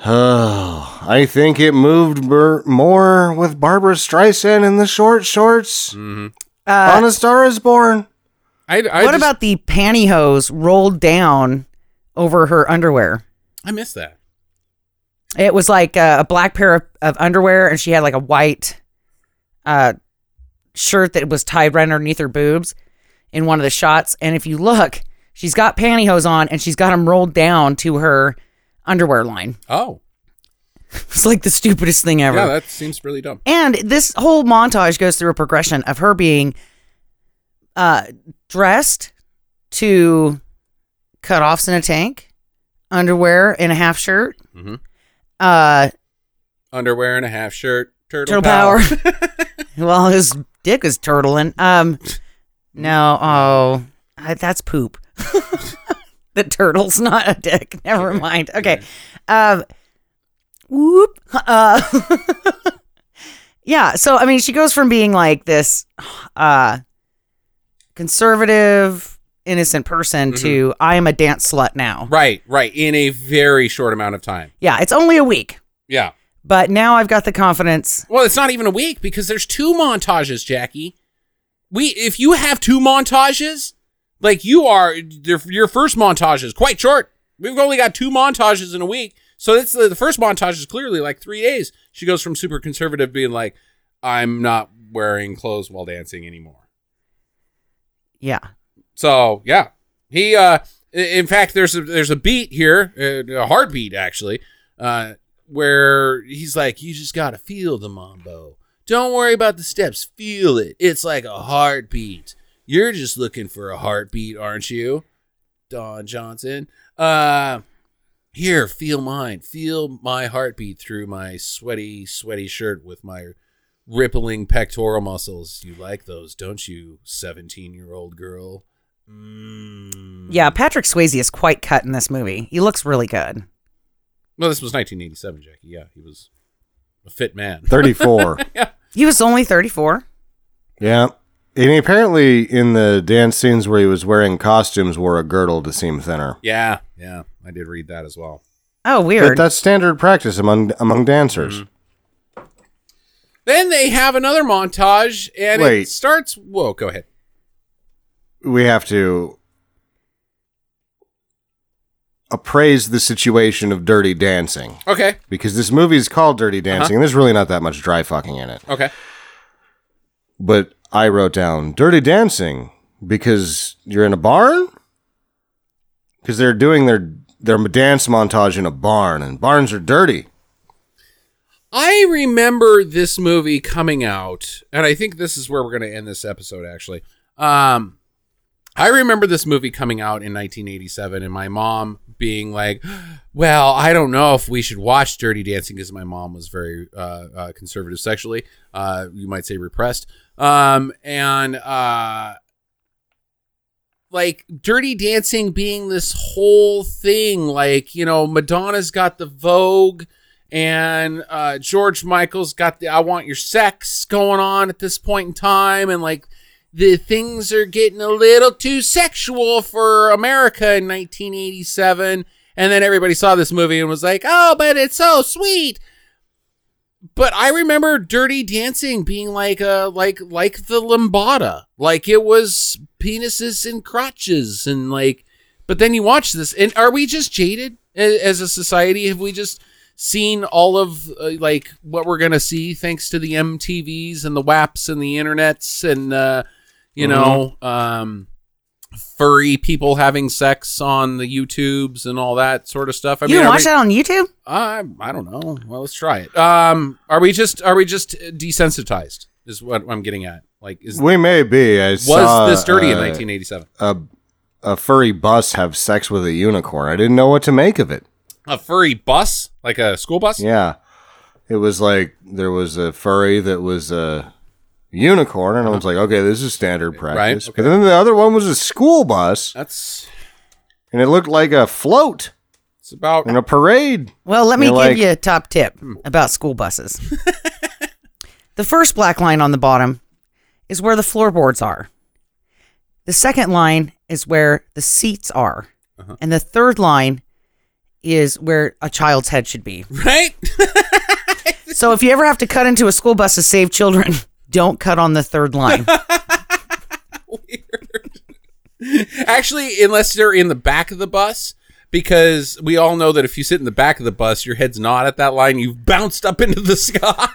oh, I think it moved ber- more with Barbra Streisand in the short shorts Mm. uh, on A Star Is Born. I, I what just- about the pantyhose rolled down over her underwear? I missed that. It was like a, a black pair of, of underwear, and she had like a white uh, shirt that was tied right underneath her boobs in one of the shots. And if you look, she's got pantyhose on, and she's got them rolled down to her underwear line. Oh, It's like the stupidest thing ever. yeah, that seems really dumb. And this whole montage goes through a progression of her being uh, dressed to cutoffs in a tank, underwear in a half shirt, Mhm. uh, Underwear and a half shirt. Turtle, turtle power. power. well, his dick is turtling. Um, no, oh, I, that's poop. the turtle's not a dick. Never mind. Okay. Um, whoop. Uh, yeah. So I mean, she goes from being like this uh, conservative, innocent person to I am a dance slut now. Right, right. In a very short amount of time. Yeah. It's only a week, Yeah. But now I've got the confidence. Well, it's not even a week because there's two montages, Jackie. We if you have two montages, like you are your, your first montage is quite short. We've only got two montages in a week. So it's the, the first montage is clearly like 3 days. She goes from super conservative being like I'm not wearing clothes while dancing anymore. Yeah. So yeah, he. uh In fact, there's a there's a beat here, uh, a heartbeat actually, uh, where he's like, "You just gotta feel the mambo. Don't worry about the steps. Feel it. It's like a heartbeat. You're just looking for a heartbeat, aren't you, Don Johnson? Uh, here, feel mine. Feel my heartbeat through my sweaty, sweaty shirt with my." Rippling pectoral muscles. You like those, don't you, 17 year old girl? Mm. Yeah. Patrick Swayze is quite cut in this movie. He looks really good. Well, this was 1987, Jackie. Yeah, he was a fit man. 34. yeah. He was only 34. yeah. And he apparently, in the dance scenes where he was wearing costumes, wore a girdle to seem thinner. Yeah, yeah, I did read that as well. Oh, But weird. that's standard practice among among dancers. Mm-hmm. Then they have another montage, and it starts. Whoa, go ahead. We have to appraise the situation of dirty dancing Okay, because this movie is called Dirty Dancing, and there's really not that much dry fucking in it. okay. But I wrote down Dirty Dancing because you're in a barn? Because they're doing their their dance montage in a barn, and barns are dirty. I remember this movie coming out, and I think this is where we're going to end this episode. Actually, um, I remember this movie coming out in 1987, and my mom being like, "Well, I don't know if we should watch Dirty Dancing," because my mom was very uh, uh, conservative sexually. Uh, you might say repressed, um, and uh, like Dirty Dancing being this whole thing, like you know, Madonna's got the Vogue and uh, George Michael's got the "I Want Your Sex" going on at this point in time, and like the things are getting a little too sexual for America in 1987. And then everybody saw this movie and was like, "Oh, but it's so sweet." But I remember Dirty Dancing being like a like like the lambada, like it was penises and crotches and like. But then you watch this, and are we just jaded as a society? Have we just seen all of uh, like what we're gonna see thanks to the MTVs and the WAPs and the internets and uh, you know um, furry people having sex on the YouTubes and all that sort of stuff. I you mean, watch we- that on YouTube? I I don't know. Well, let's try it. Um, are we just are we just desensitized? Is what I'm getting at. Like, is We may be. I was saw, this dirty in uh, 1987? A, a furry bus have sex with a unicorn. I didn't know what to make of it. A furry bus, like a school bus? Yeah. It was like there was a furry that was a unicorn, and I uh-huh. was like, okay, this is standard practice. okay. But then the other one was a school bus, That's and it looked like a float it's about in a parade. Well, let me give like- you a top tip hmm. about school buses. the first black line on the bottom is where the floorboards are. The second line is where the seats are. Uh-huh. And the third line is where a child's head should be. right. So if you ever have to cut into a school bus to save children, don't cut on the third line. Actually, unless they're in the back of the bus, because we all know that if you sit in the back of the bus, your head's not at that line. You've bounced up into the sky.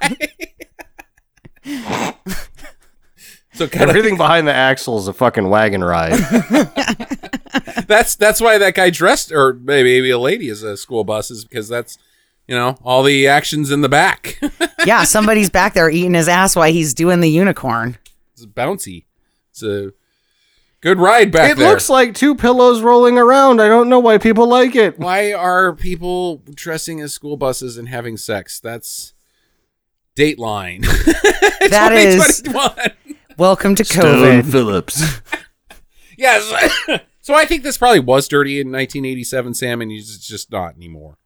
so kind of Everything behind the axle is a fucking wagon ride. that's that's why that guy dressed, or maybe, maybe a lady is a school bus, is because that's you know all the actions in the back. yeah, somebody's back there eating his ass while he's doing the unicorn. it's bouncy. It's a good ride back it there. It looks like two pillows rolling around. I don't know why people like it. why are people dressing as school buses and having sex? That's Dateline. That is welcome to COVID. Phillips. Yes. So I think this probably was dirty in 1987, Sam, and it's just not anymore.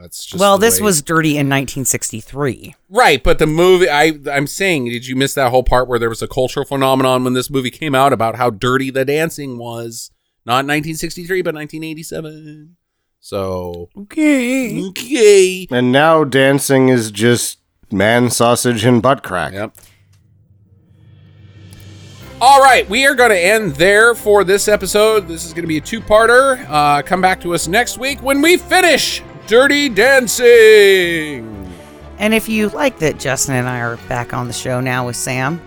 That's just well, this way- was dirty in 1963. right, but the movie I I'm saying, did you miss that whole part where there was a cultural phenomenon when this movie came out about how dirty the dancing was? Not 1963, but 1987. So Okay. okay. And now dancing is just man sausage and butt crack. Yep. All right, we are going to end there for this episode. This is going to be a two-parter. Uh, come back to us next week when we finish Dirty Dancing. And if you like that Justin and I are back on the show now with Sam,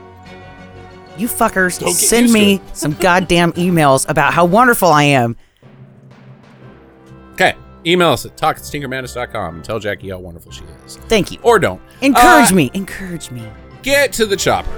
you fuckers send me some goddamn emails about how wonderful I am. Okay, email us at talk at stinkermadness.com and tell Jackie how wonderful she is. Thank you. Or don't. Encourage Uh, me. Encourage me. Get to the chopper.